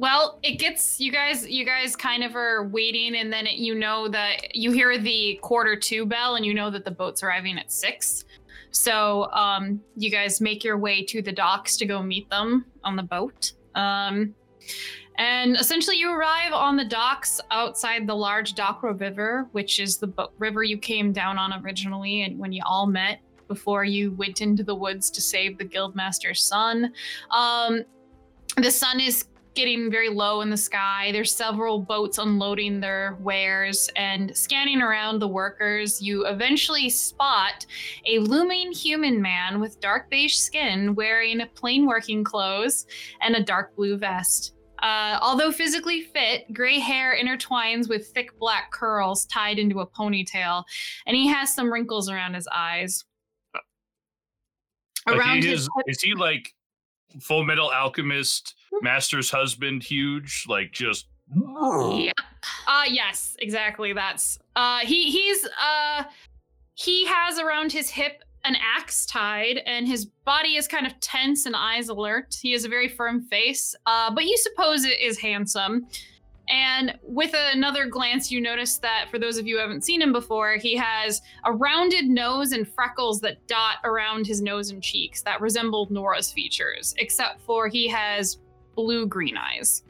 Well, it gets you guys. You guys kind of are waiting, and then it, you know that you hear the quarter two bell, and you know that the boat's arriving at six. So, um, you guys make your way to the docks to go meet them on the boat. Um, and essentially, you arrive on the docks outside the large Docro River, which is the bo- river you came down on originally, and when you all met before you went into the woods to save the guildmaster's son. Um, the sun is getting very low in the sky. There's several boats unloading their wares and scanning around the workers. You eventually spot a looming human man with dark beige skin wearing plain working clothes and a dark blue vest. Uh, although physically fit, gray hair intertwines with thick black curls tied into a ponytail, and he has some wrinkles around his eyes.
Like,
Around
he
his
is, is he like Full Metal Alchemist, Master's husband, huge? Like just
Yep. Uh yes, exactly. That's uh he he's uh he has around his hip an axe tied and his body is kind of tense and eyes alert. He has a very firm face, uh, but you suppose it is handsome. And with another glance, you notice that for those of you who haven't seen him before, he has a rounded nose and freckles that dot around his nose and cheeks that resemble Nora's features, except for he has blue green eyes.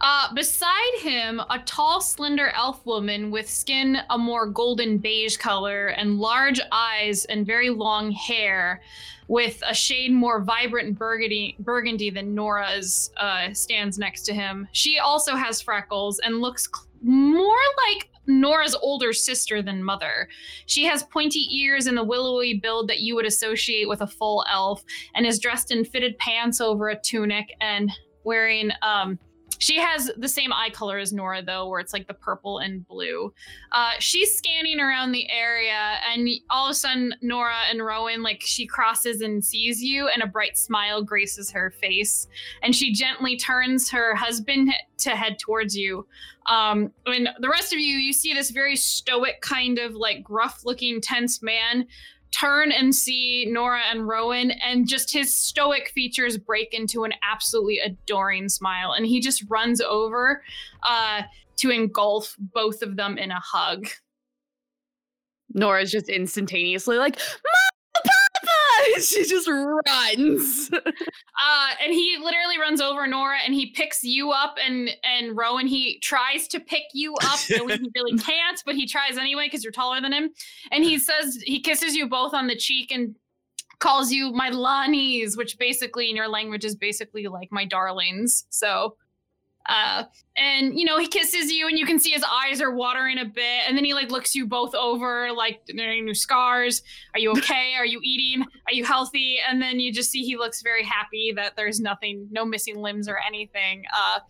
Uh, beside him, a tall, slender elf woman with skin a more golden beige color and large eyes and very long hair, with a shade more vibrant burgundy, burgundy than Nora's, uh, stands next to him. She also has freckles and looks cl- more like Nora's older sister than mother. She has pointy ears and the willowy build that you would associate with a full elf, and is dressed in fitted pants over a tunic and wearing um she has the same eye color as Nora, though, where it's like the purple and blue. Uh, she's scanning around the area, and all of a sudden, Nora and Rowan, like, she crosses and sees you, and a bright smile graces her face. And she gently turns her husband to head towards you. Um, and the rest of you, you see this very stoic, kind of like gruff looking, tense man turn and see Nora and Rowan, and just his stoic features break into an absolutely adoring smile. And he just runs over uh, to engulf both of them in a hug.
Nora's just instantaneously like, Mom! She just runs.
Uh, and he literally runs over Nora and he picks you up and and Rowan he tries to pick you up knowing he really can't but he tries anyway because you're taller than him and he says he kisses you both on the cheek and calls you my Lanis which basically in your language is basically like my darlings so uh and you know he kisses you and you can see his eyes are watering a bit. And then he like looks you both over like are there any new scars? Are you okay? Are you eating? Are you healthy? And then you just see he looks very happy that there's nothing no missing limbs or anything. Uh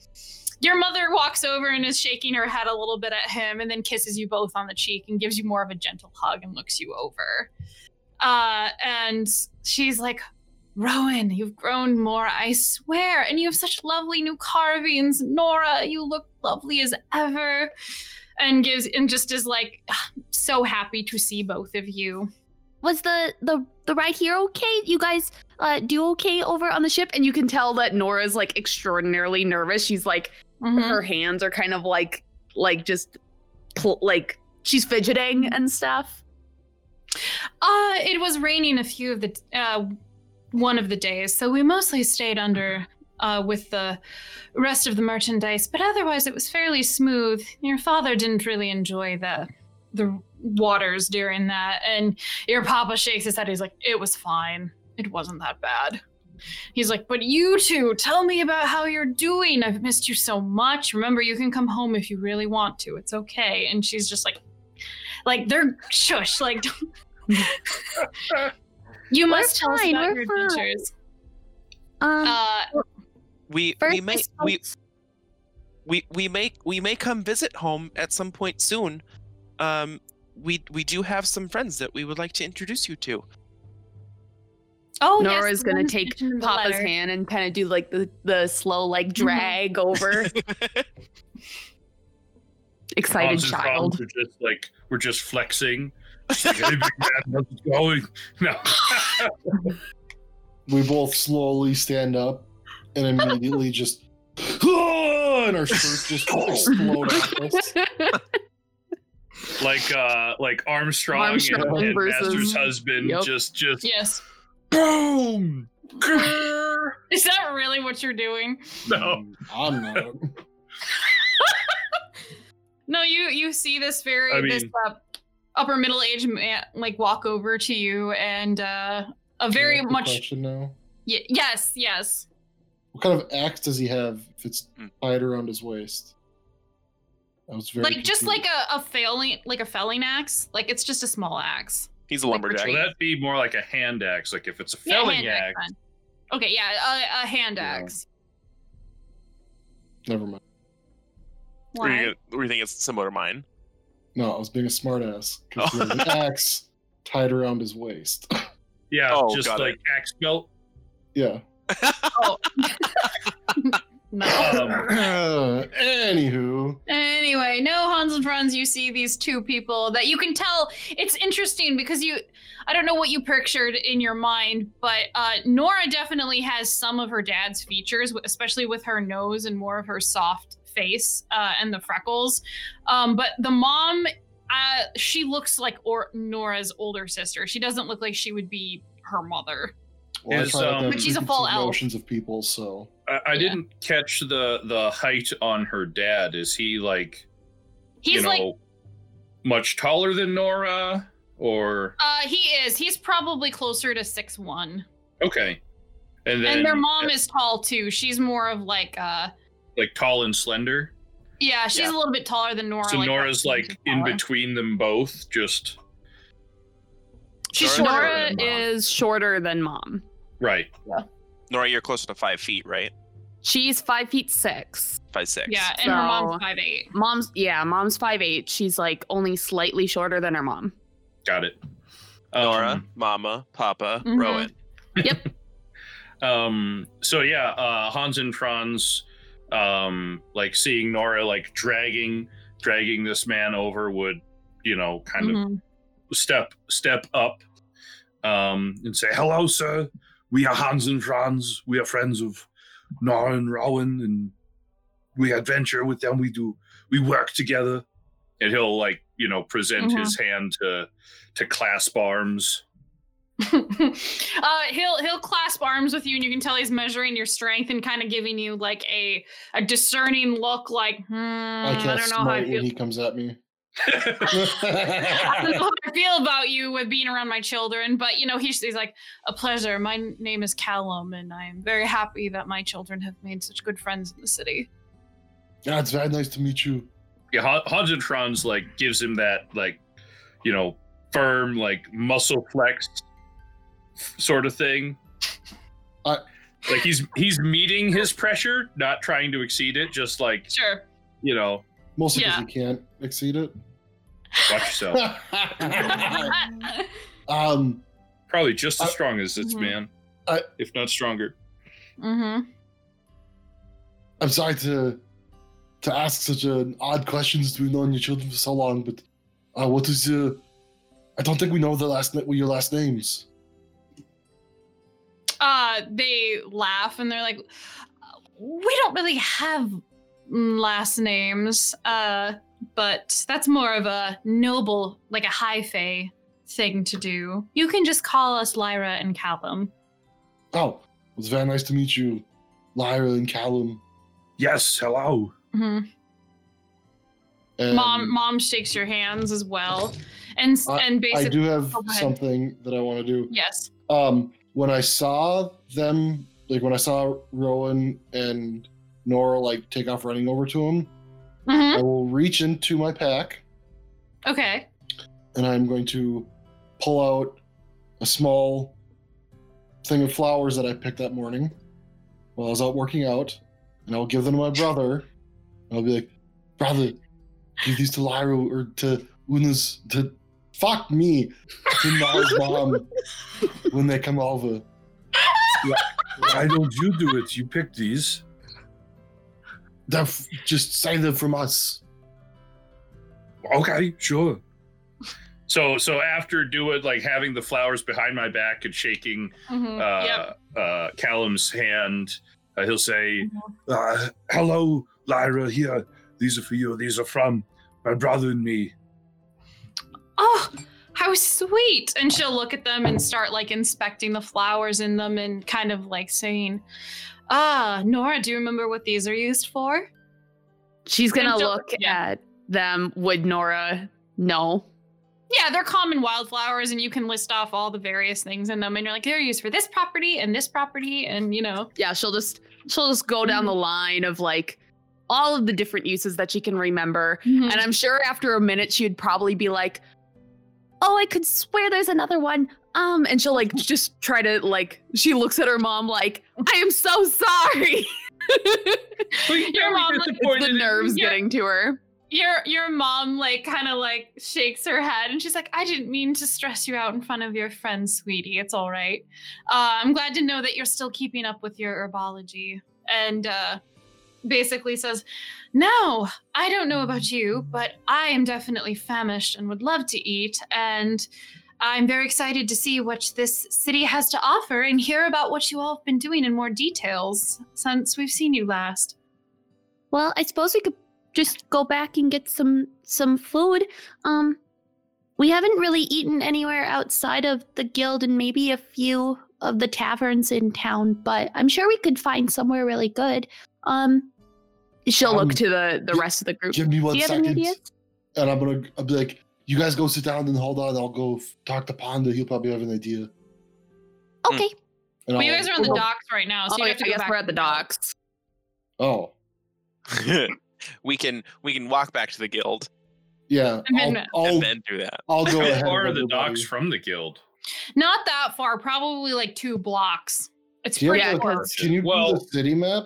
your mother walks over and is shaking her head a little bit at him and then kisses you both on the cheek and gives you more of a gentle hug and looks you over. Uh and she's like Rowan, you've grown more, I swear, and you have such lovely new carvings. Nora, you look lovely as ever. And gives and just is like so happy to see both of you.
Was the the the ride here okay? You guys uh do okay over on the ship?
and you can tell that Nora's like extraordinarily nervous. She's like,
Mhm.
her hands are kind of like, like just pl- like she's fidgeting and stuff.
Uh, it was raining a few of the uh, one of the days, so we mostly stayed under uh, with the rest of the merchandise. But otherwise, it was fairly smooth. Your father didn't really enjoy the the waters during that, and your papa shakes his head. He's like, "It was fine. It wasn't that bad." He's like, "But you two, tell me about how you're doing. I've missed you so much. Remember, you can come home if you really want to. It's okay." And she's just like, like they're shush, like. You
We're
must tell us about
we're
your
fine.
adventures.
Um,
Uh,
We we may we we we may we may come visit home at some point soon. Um, we we do have some friends that we would like to introduce you to.
oh, yes,
Nora's
the
gonna take
mentioned in the
Papa's
letter.
hand and kind of do like the the slow like
Mm-hmm.
drag over. Excited
Hans and Franz
child.
are just like we're just flexing. Just like, hey, big man, how's it going? No.
We both slowly stand up and immediately just and our shirts just explode
like uh like Armstrong,
Armstrong
and, and
versus-
Master's husband
Yep.
just just
Yes.
boom.
Is that really what you're doing?
no.
I'm not.
No, you you see this very
I
this uh, upper middle aged man like walk over to you and uh a very
Good
much
question now.
y- yes yes
What kind of axe does he have if it's
Hmm.
tied around his waist? I was very
like just like a, a failing like a felling axe like it's just a small axe
He's a
Like
lumberjack.
Will that be more like a hand axe? Like if it's a
Yeah,
felling
hand
axe,
then. okay yeah a, a hand
Yeah.
axe
Never mind.
Or
Why?
you, or you think it's similar to mine?
No, I was being a smartass because he has an
Oh.
axe tied around his waist.
yeah,
Oh,
just
got it.
like axe belt.
yeah.
no
Um,
Anywho,
Anyway, no Hans and Franz, you see these two people that you can tell it's interesting because you I don't know what you pictured in your mind, but uh, Nora definitely has some of her dad's features, especially with her nose and more of her soft face uh, and the freckles. Um, but the mom, uh, she looks like or- Nora's older sister. She doesn't look like she would be her mother.
well,
Is,
try not to
um,
But she's a full
preconceived
elf.
notions of people, so
I, I
Yeah.
didn't catch the the height on her dad. Is he like
He's
you know
like
much taller than Nora or
uh, he is. He's probably closer to six one.
okay? And then
and their mom is tall too. She's more of like uh
like tall and slender.
yeah, she's
Yeah.
a little bit taller than Nora.
So
like,
Nora's like in
taller.
between them both, just
She's
Nora-
shorter
Nora
than Mom.
is shorter than mom.
right. Yeah.
Nora, you're closer to five feet, right?
She's five feet six.
Five six.
Yeah, and her mom's five eight.
Mom's yeah, mom's five eight. She's like only slightly shorter than her mom.
Got it.
Nora,
Um,
Mama, Papa,
Mhm.
Rowan. Yep.
um so yeah uh hans and franz um like seeing nora like dragging dragging this man over would you know kind of
Mhm.
step step up Um,
and say, "Hello, sir. We are Hans and Franz. We are friends of Nora and Rowan, and we adventure with them. We do. We work together."
and he'll like you know present
Mhm.
his hand to to clasp arms.
uh, he'll he'll clasp arms with you, and you can tell he's measuring your strength and kind of giving you like a a discerning look, like hmm,
I
I,
can't
don't know how I feel.
when he comes at me.
I don't know how I feel about you with being around my children, but you know, he's, he's like, a pleasure. My name is Callum, and I am very happy that my children have made such good friends in the city.
yeah, it's very nice to meet you.
yeah, Han- Hans and Franz like gives him that like you know firm like muscle flex sort of thing.
I-
like he's he's meeting his pressure, not trying to exceed it. Just like
Sure.
you know,
Mostly because
Yeah.
you can't exceed it.
watch yourself.
um,
Probably just as
I-
strong as this
Mhm.
man,
I-
if not stronger.
mm-hmm.
I'm sorry to to ask such an odd questions to be known your children for so long, but uh, what is your? I don't think we know the last na- your last names.
Uh, they laugh and they're like, we don't really have last names, uh, but that's more of a noble, like a high fey thing to do. You can just call us Lyra and Callum.
Oh, it was very nice to meet you, Lyra and Callum.
Yes, hello.
hmm
And
Mom, mom shakes your hands as well, and s
I-
and basically, I
do have
Oh,
something that I want to do.
yes.
Um, when I saw them, like when I saw Rowan and Nora like take off running over to him,
hmm
I will reach into my pack
Okay.
and I'm going to pull out a small thing of flowers that I picked that morning while I was out working out, and I'll give them to my brother. I'll be like, brother, give these to Lyra or to Una's to fuck me to Nara's mom when they come over.
Why don't you do it? You pick these.
They're f- just say them from us.
Okay, sure.
So so after doing it, like having the flowers behind my back and shaking
hmm
uh,
yep.
uh, Callum's hand, uh, he'll say,
Uh, hello, Lyra. Here, these are for you. These are from my brother and me.
Oh, how sweet! And she'll look at them and start like inspecting the flowers in them and kind of like saying, "Ah, Nora, do you remember what these are used for?"
She's gonna look
yeah.
at them. Would Nora know?
Yeah, they're common wildflowers, and you can list off all the various things in them. And you're like, they're used for this property and this property, and you know,
Yeah, she'll just she'll just go down the line of like all of the different uses that she can remember.
Mm-hmm.
And I'm sure after a minute she'd probably be like, "Oh, I could swear there's another one." Um, and she'll like just try to like she looks at her mom like, "I am so sorry."
your mom, like,
the nerves
Your-
getting to her.
your your mom like kind of like shakes her head and she's like i didn't mean to stress you out in front of your friends sweetie it's all right uh, i'm glad to know that you're still keeping up with your herbology and uh, basically says no i don't know about you but i am definitely famished and would love to eat and i'm very excited to see what this city has to offer and hear about what you all have been doing in more details since we've seen you last
Well, I suppose we could just go back and get some some food. Um, we haven't really eaten anywhere outside of the guild and maybe a few of the taverns in town, but I'm sure we could find somewhere really good. Um,
She'll
Um,
look to the the
gi-
rest of the group.
Give me one
do you have
second,
any ideas?
and I'm gonna I'll be like, you guys go sit down and hold on. I'll go f- talk to Panda. He'll probably have an idea.
Okay.
And
well you guys are on the docks right now so
oh,
you have to
I
go
guess
back
we're at the docks.
Oh,
we can we can walk back to the guild
yeah.
And
I'll,
then-
I'll,
and then do that.
I'll go
how
ahead.
far are the docks from the guild?
Not that far, probably like two blocks. It's
Can
pretty
have,
Yeah,
like, can you
Well-
do the city map?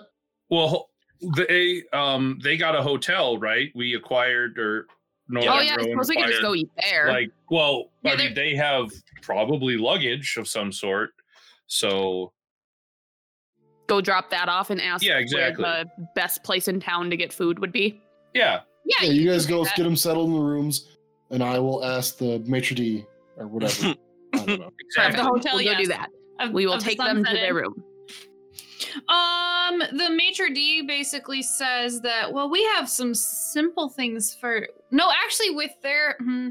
Well, they um they got a hotel, right? We acquired or Nora
oh yeah, I
Rowan
suppose we could just go eat there.
Like, well,
Yeah,
I mean, they have probably luggage of some sort. So
go drop that off and ask
Yeah,
where
exactly.
the best place in town to get food would be.
yeah,
Yeah,
Yeah, you guys go
that.
get them settled in the rooms, and I will ask the maitre d or whatever. no, no.
Of
Exactly.
the hotel,
we'll go do that.
Of-
We will
of the
take them to
Sunset
their room.
Um, the maitre d basically says that well, we have some simple things for. No, actually, with their. Hmm,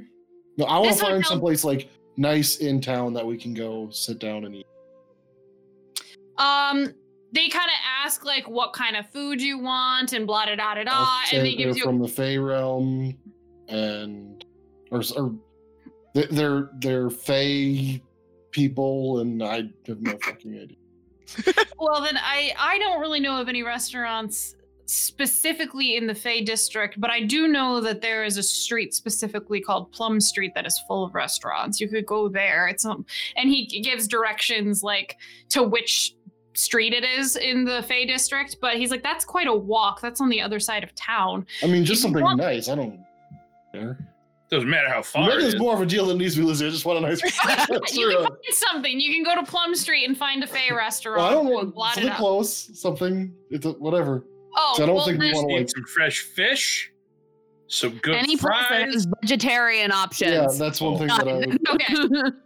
No, I want to find someplace like nice in town that we can go sit down and eat.
um, they kind of ask like what kind of food you want and blah da da da da, and they
they're
you.
from the Fey realm, and or, or they- they're they're Fey people, and I have no fucking idea.
Well, then I I don't really know of any restaurants specifically in the Fey district, but I do know that there is a street specifically called Plum Street that is full of restaurants. You could go there. It's um, and he gives directions like to which street it is in the Fey district, but he's like that's quite a walk. That's on the other side of town.
I mean, just
If
something
want-
nice. I don't care.
Doesn't matter how far
Maybe
it
it's
is.
more of a deal than it needs to be listed. I just want a nice
you can find something. You can go to Plum Street and find a Fey restaurant.
Well, I don't
and
want
blot it
something close, something. It's a, whatever.
Oh,
So I don't
well,
think we wanna, like-
some fresh fish, some good
Any place that
fries.
vegetarian options.
Yeah, that's one thing that I. Would,
Okay.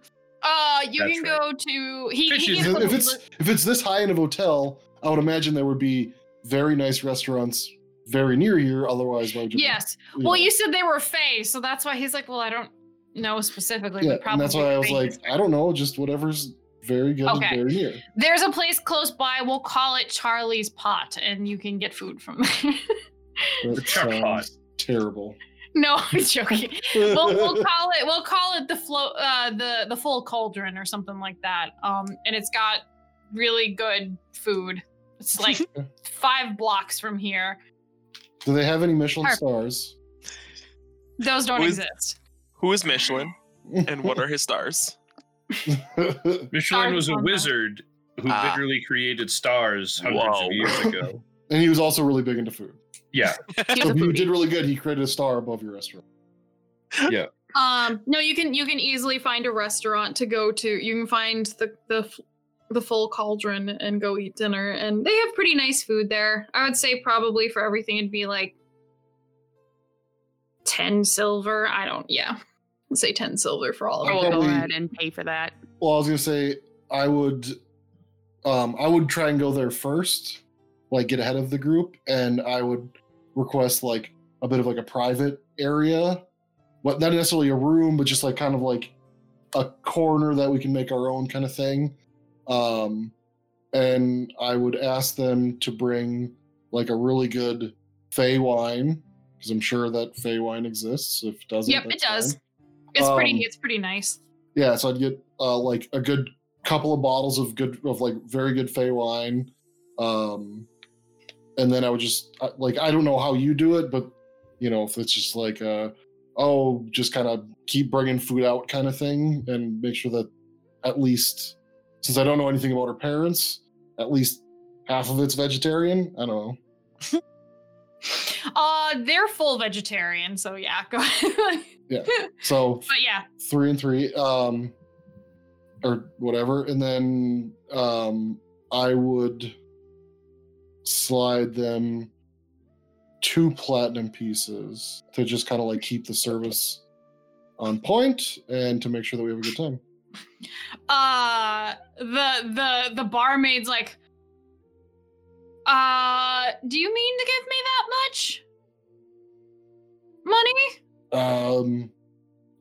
Uh, you
That's
can
right.
go to he. He
if, if it's if it's this high in a hotel, I would imagine there would be very nice restaurants very near here. Otherwise, why would you?
yes.
you
Well,
know.
you said they were Fey, so that's why he's like, well, I don't know specifically.
yeah,
but
and that's why I was
Fey
like, I don't know, just whatever's very good
Okay.
and very near.
There's a place close by. We'll call it Charlie's Pot, and you can get food from there.
That
pot.
terrible.
no, I'm joking. we'll, we'll call it we'll call it the flow uh the the full cauldron or something like that um and it's got really good food it's like five blocks from here
Do they have any Michelin
Perfect.
stars?
those don't
Who is-
exist
Who is Michelin and what are his stars?
Michelin was a wizard who
Ah.
literally created stars hundreds
Whoa.
of years ago.
and he was also really big into food.
Yeah,
He's
So
a
if you
foodie.
did really good, he created a star above your restaurant. Yeah.
Um no you can you can easily find a restaurant to go to you can find the the f- the full cauldron and go eat dinner and they have pretty nice food there. I would say probably for everything it'd be like 10 silver. I don't yeah. I'd say 10 silver for all of
I
it
will go ahead and pay for that.
Well, I was gonna say I would, um, I would try and go there first, like get ahead of the group, and I would request like a bit of like a private area, what not necessarily a room, but just like kind of like a corner that we can make our own kind of thing. Um, and I would ask them to bring like a really good Fey wine because I'm sure that Fey wine exists. If it doesn't,
Yep, it does.
fine.
It's
Um,
pretty. It's pretty nice.
Yeah, so I'd get uh, like a good couple of bottles of good of like very good Fey wine, um, and then I would just like I don't know how you do it, but you know if it's just like uh oh just kind of keep bringing food out kind of thing, and make sure that at least since I don't know anything about her parents, at least half of it's vegetarian. I don't know.
Uh, they're full vegetarian, so yeah. Go ahead. yeah.
So
but yeah,
three and three um or whatever and then um i would slide them two platinum pieces to just kind of like keep the service on point and to make sure that we have a good time
uh, the the the barmaid's like, uh, do you mean to give me that much money?
um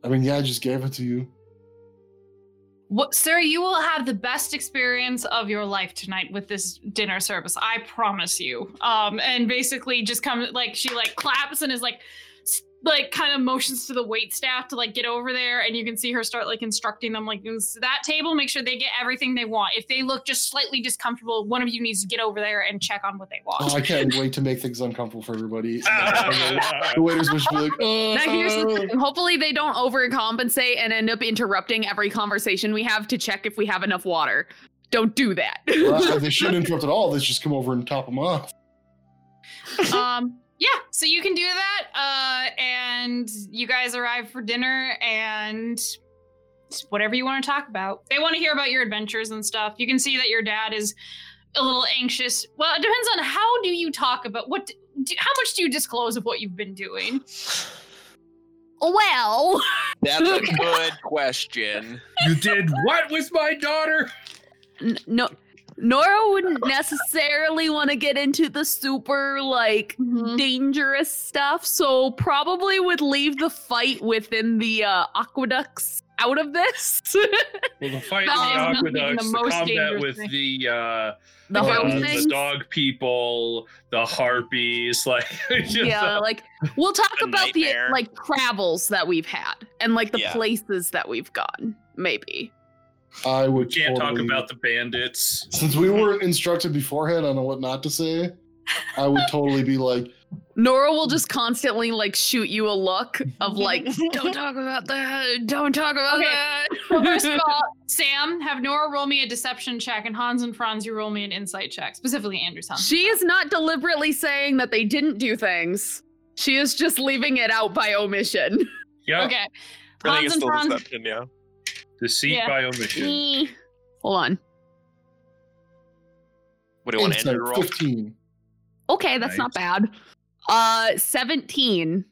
i mean yeah i just gave it to you
What, sir, you will have the best experience of your life tonight with this dinner service. I promise you. Um, and basically just come like she like claps and is like, like kind of motions to the wait staff to like get over there, and you can see her start like instructing them like "This- that table. Make sure they get everything they want. If they look just slightly discomfortable, one of you needs to get over there and check on what they want.
oh i can't wait to make things uncomfortable for everybody the waiters will just be like uh,
Now here's the
uh,
thing. Hopefully they don't overcompensate and end up interrupting every conversation we have to check if we have enough water. Don't do that.
well, they shouldn't interrupt at all they just come over and top them off
um yeah so you can do that uh and you guys arrive for dinner and whatever you want to talk about. They want to hear about your adventures and stuff. You can see that your dad is a little anxious. Well it depends on how do you talk about what do, how much do you disclose of what you've been doing?
Well,
That's a good question.
You did what with my daughter?
N- no, Nora wouldn't necessarily want to get into the super like
Mm-hmm.
dangerous stuff, so probably would leave the fight within the uh, aqueducts out of this.
Well, the fight in the
is not even
aqueducts,
the
the,
most
combat
dangerous
with
thing.
the uh,
the
uh, the dog people, the harpies, like just,
yeah,
uh,
like we'll talk about
nightmare.
the like travels that we've had and like the
Yeah.
places that we've gone. Maybe.
I
we
would
can't talk about the bandits.
Since we weren't instructed beforehand on what not to say, I would totally be like,
Nora will just constantly like shoot you a look of like, don't talk about that, don't talk about
Okay.
that.
So first of all, Sam, have Nora roll me a deception check, and Hans and Franz, you roll me an insight check. Specifically, Andrew's Hans.
She is not deliberately saying that they didn't do things. She is just leaving it out by omission.
Yeah,
Okay.
I think
Hans
it's
and
still
Franz.
deception, yeah.
Deceit
Yeah.
by omission.
Eh. Hold on.
What do you want
insight
Andrew to roll?
15.
Okay, that's not bad. Uh 17.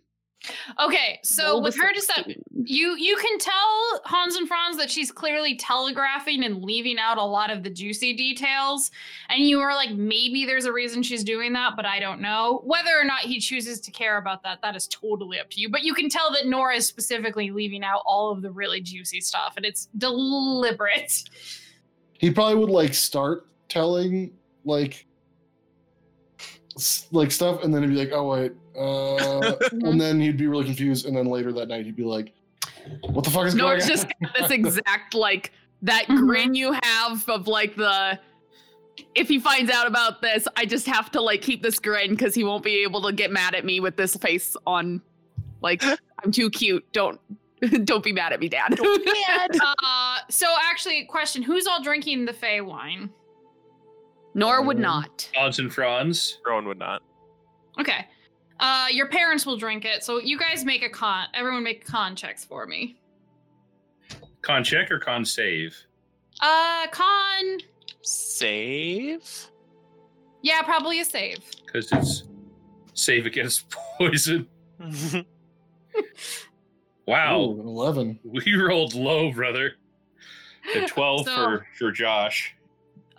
Okay, so
Roll
with her deception,
16.
you you can tell Hans and Franz that she's clearly telegraphing and leaving out a lot of the juicy details, and you are like, maybe there's a reason she's doing that, but I don't know. Whether or not he chooses to care about that, that is totally up to you. But you can tell that Nora is specifically leaving out all of the really juicy stuff, and it's deliberate.
He probably would like start telling like like stuff, and then he'd be like, "Oh wait," uh, and then he'd be really confused, and then later that night he'd be like, "What the fuck is
Nora's
going
just
on?"
got this exact like that
Mhm.
grin you have of like the if he finds out about this, I just have to like keep this grin because he won't be able to get mad at me with this face on. Like I'm too cute. Don't don't be mad at me, Dad.
uh, so actually, question: Who's all drinking the Fey wine?
Nor would
Um,
not.
Hans and Franz.
Rowan would not.
Okay. Uh, your parents will drink it, so you guys make a con. Everyone make con checks for me.
Con check or con save?
Uh, con.
Save?
Yeah, probably a save.
Because it's save against poison. Wow,
Ooh, Eleven.
we rolled low, brother. A 12
So-
for, for Josh.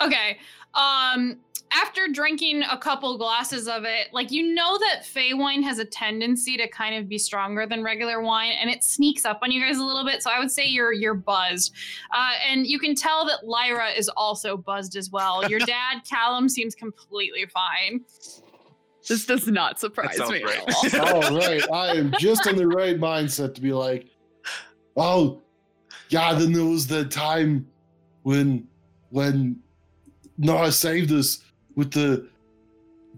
Okay. Um, after drinking a couple glasses of it, like you know that Fey wine has a tendency to kind of be stronger than regular wine, and it sneaks up on you guys a little bit. So I would say you're you're buzzed, uh, and you can tell that Lyra is also buzzed as well. Your dad Callum seems completely fine.
This does not surprise me.
right.
at all.
All right, I am just in the right mindset to be like, "Oh, yeah." Then there was the time when when Nora saved us with the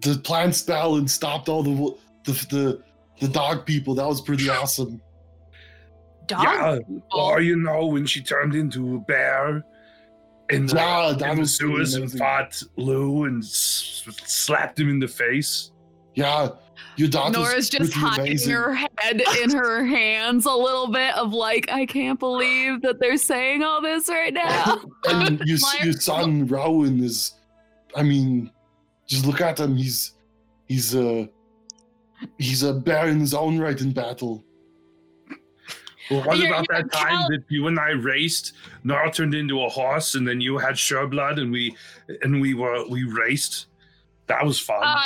the plant spell and stopped all the the the, the dog people. That was pretty awesome.
Dog
yeah,
people.
or you know when she turned into a bear And the,
Yeah, that
in the
was pretty
sewers and fought Lou and s- slapped him in the face.
Yeah, your daughter's
Nora's just
pretty
hiding
amazing.
her head in her hands a little bit of like, I can't believe that they're saying all this right now.
and your,
Lyra-
your son Rowan is, I mean, just look at him. He's he's a he's a bear in his own right in battle.
Well, what
You're-
about
you're
that time
Cal-
that you and I raced? Nora turned into a horse, and then you had Sureblood, and we and we were we raced. That was fun.
Uh,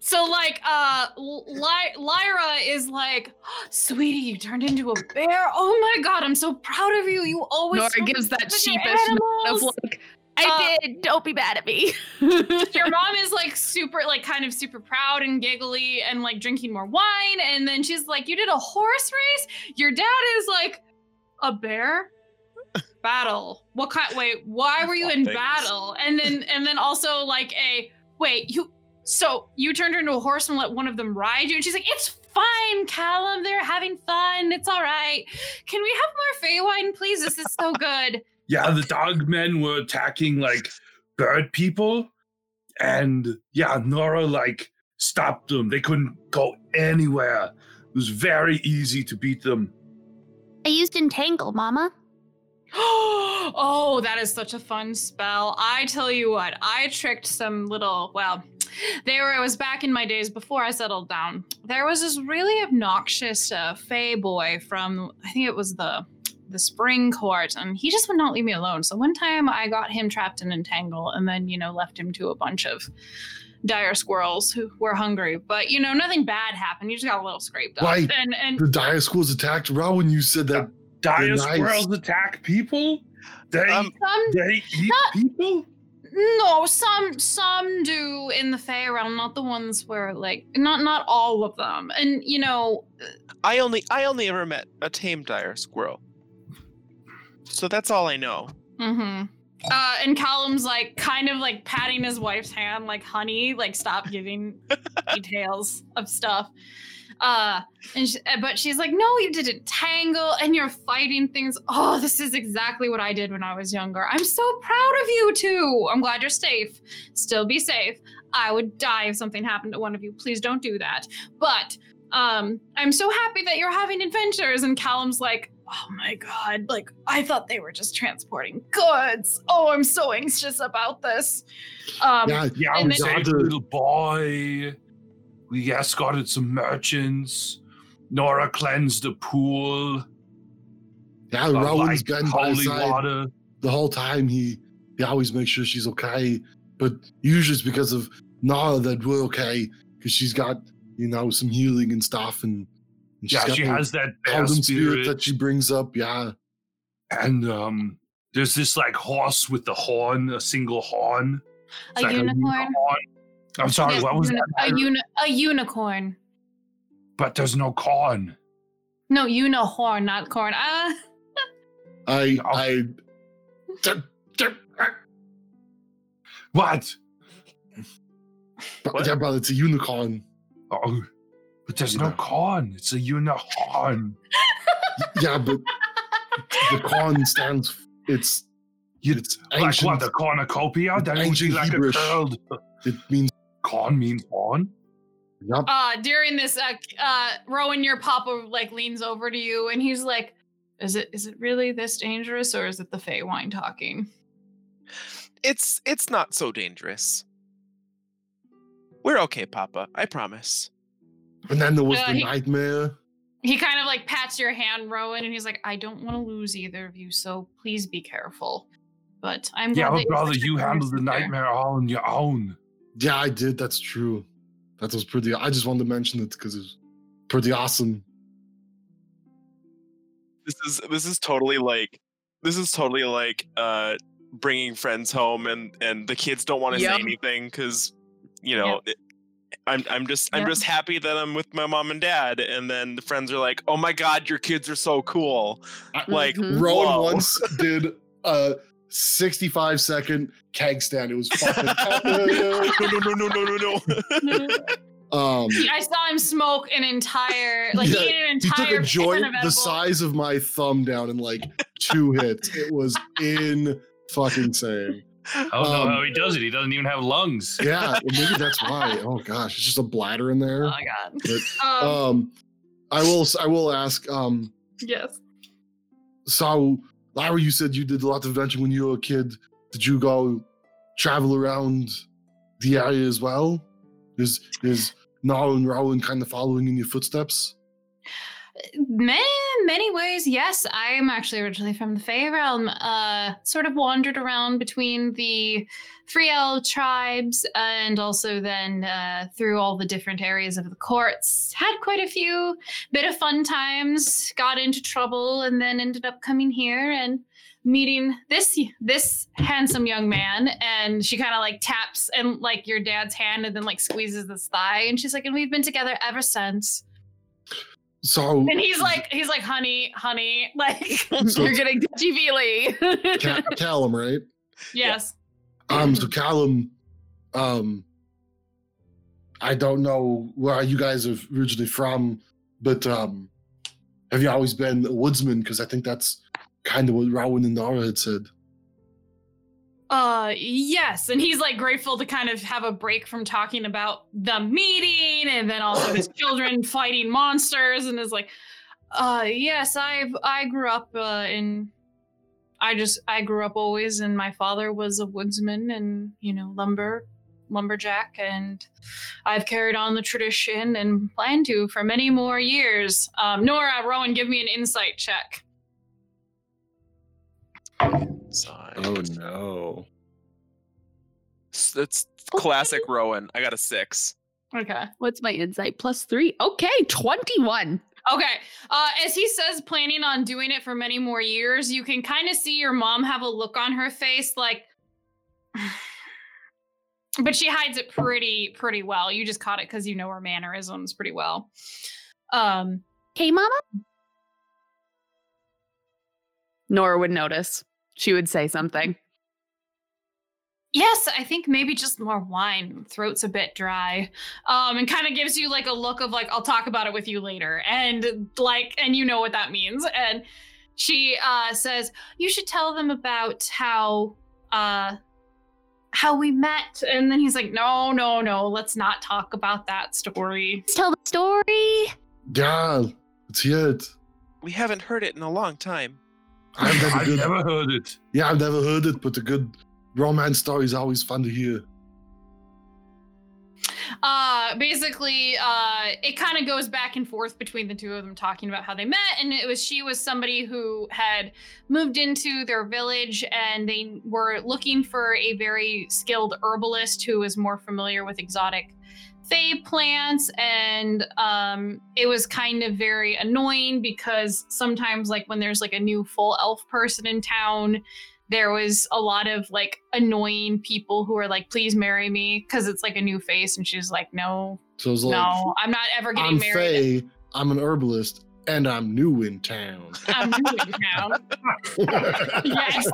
so like, uh, Ly- Lyra is like, sweetie, you turned into a bear. Oh my god, I'm so proud of you. You always
Nora gives that
good with
sheepish nod of like, I
Uh,
did. Don't be mad at me.
your mom is like super like kind of super proud and giggly and like drinking more wine and then she's like you did a horse race? Your dad is like a bear? Battle. What kind wait why were you in
Things.
battle? And then and then also like a wait you so you turned her into a horse and let one of them ride you? And she's like it's fine callum. They're having fun. It's all right. Can we have more fey wine please? This is so good
yeah, the dog men were attacking like bird people, and yeah, Nora like stopped them. They couldn't go anywhere. It was very easy to beat them.
I used entangle, Mama.
oh, that is such a fun spell. I tell you what, I tricked some little, well, There were, it was back in my days before I settled down. There was this really obnoxious uh, Fey boy from, I think it was the the spring court, and he just would not leave me alone. So one time I got him trapped in Entangle, and then you know left him to a bunch of dire squirrels who were hungry. But you know nothing bad happened. You just got a little scraped up.
Right.
And and
The dire squirrels attacked Rowan. You said that.
Dire
nice.
squirrels attack people? They
Um,
some
they eat
not-
people?
No, some some do in the Fey realm, not the ones where like not not all of them. And you know,
I only I only ever met a tame dire squirrel. So that's all I know.
hmm Uh, and Callum's like kind of like patting his wife's hand, like, honey, like stop giving details of stuff. Uh, and she, uh, but she's like, no, you didn't tangle, and you're fighting things. Oh, this is exactly what I did when I was younger. I'm so proud of you too. I'm glad you're safe. Still be safe. I would die if something happened to one of you. Please don't do that. But um, I'm so happy that you're having adventures. And Callum's like, oh my god, like I thought they were just transporting goods. Oh, I'm so anxious about this. Um,
yeah,
Yeah,
And
we
then-
saved a little boy. We escorted some merchants. Nora cleansed the pool.
yeah.
of,
Rowan's
like,
been by his side
water.
the whole time. He he always makes sure she's okay, but usually it's because of Nora that we're okay because she's got you know some healing and stuff, and, and
Yeah, she has that bear
spirit
spirit.
that she brings up. Yeah,
and um, there's this like horse with the horn, a single horn. It's
a
like
unicorn.
I'm sorry,
Yes,
what was
uni-
that?
A, uni- a unicorn.
but there's no corn.
No, unicorn, not corn. Ah,
I
Oh.
I.
What?
But, yeah, but it's a unicorn.
Oh, but there's no con. It's a unicorn.
Yeah, but the con stands. It's
You,
it's
like
ancient.
what? The cornucopia? That would be like
Hebrewish.
a curled
It means
con means horn.
yup.
uh, during this, uh, uh, Rowan, your papa like leans over to you, and he's like, "Is it is it really this dangerous, or is it the Feywild talking?"
It's it's not so dangerous. We're okay, Papa. I promise.
And then there was
Uh,
the
he-
nightmare.
He kind of like pats your hand, Rowan, and he's like, "I don't want to lose either of you, so please be careful." But I'm
Yeah,
glad
but
that
brother,
you're
you
such a
handled the
sister.
nightmare all on your own.
Yeah, I did. That's true. That was pretty. I just wanted to mention it because it's pretty awesome.
This is this is totally like this is totally like uh bringing friends home and and the kids don't want to
Yep.
say anything because you know it, I'm I'm just I'm just happy that I'm with my mom and dad and then the friends are like oh my god your kids are so cool like
Mhm.
Rowan
whoa.
once did a 65 second keg stand. It was fucking.
no no no no no no no
um,
I saw him smoke an entire, like,
Yeah,
he ate an
he took
entire
a joint the size of my thumb down in like two hits. It was in fucking insane.
I don't know
Um,
how he does it. He doesn't even have lungs.
Yeah, well, maybe that's why. Oh gosh, it's just a bladder in there.
Oh my god.
But,
Um,
um, I will. I will ask. Um,
yes.
so Lyra, you said you did a lot of adventure when you were a kid. Did you go travel around the area as well? Is is Nala and Rowan kind of following in your footsteps?
Many, many ways, yes. I am actually originally from the Fey realm. Uh, sort of wandered around between the Friel tribes and also then uh, through all the different areas of the courts. Had quite a few bit of fun times. Got into trouble and then ended up coming here and meeting this this handsome young man. And she kind of like taps and like your dad's hand and then like squeezes his thigh. And she's like, and we've been together ever since.
So
And he's like, he's like, honey, honey, like,
So
You're getting touchy feely.
Ca- Callum, right?
yes.
Um, so Callum, um, I don't know where you guys are originally from, but um, have you always been a woodsman? Because I think that's kind of what Rowan and Nara had said.
Uh, yes. And he's like grateful to kind of have a break from talking about the meeting and then also his children fighting monsters and is like, uh, yes, I've, I grew up, uh, in, I just, I grew up always and my father was a woodsman and, you know, lumber lumberjack, and I've carried on the tradition and plan to for many more years. Um, Nora, Rowan, give me an insight check.
Side.
Oh no.
S- That's classic Rowan. I got a six.
Okay.
What's my insight? Plus three. Okay, 21.
Okay. Uh, as he says, planning on doing it for many more years, you can kind of see your mom have a look on her face like. but she hides it pretty pretty well. You just caught it because you know her mannerisms pretty well. Um,
Hey, Mama.
Nora would notice. She would say something.
yes, I think maybe just more wine. Throat's a bit dry. Um, and kind of gives you like a look of like, I'll talk about it with you later. And like, and you know what that means. And she uh says, You should tell them about how uh how we met. And then he's like, No, no, no, let's not talk about that story.
Let's tell the story.
Yeah, let's hear it.
We haven't heard it in a long time.
I've never,
I've
good,
never heard it.
yeah, I've never heard it, but a good romance story is always fun to hear.
uh basically uh it kind of goes back and forth between the two of them talking about how they met and it was she was somebody who had moved into their village and they were looking for a very skilled herbalist who was more familiar with exotic fey plants and um it was kind of very annoying because sometimes like when there's like a new full elf person in town there was a lot of like annoying people who were like please marry me because it's like a new face and she's like no
So it's like,
no i'm not ever getting
I'm
married.
Fey, I'm an herbalist, and I'm new in town.
i'm new in town. Yes.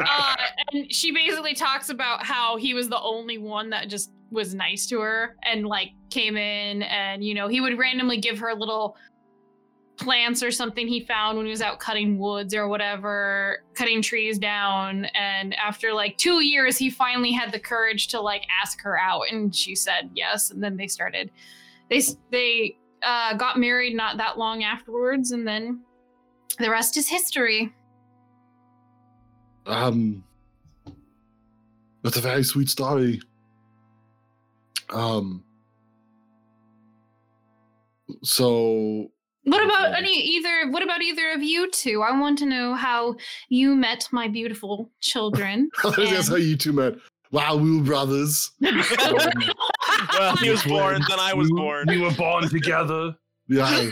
Uh, and she basically talks about how he was the only one that just was nice to her and like came in and you know he would randomly give her little plants or something he found when he was out cutting woods or whatever cutting trees down. And after like two years he finally had the courage to like ask her out. And she said yes. And then they started they they uh, got married not that long afterwards and then the rest is history
Um, that's a very sweet story. Um, so
What about any either? What about either of you two? I want to know how you met my beautiful children.
that's how you two met. Wow, we were brothers.
Well, he was born, then I was
We-
born.
We were born together.
Yeah.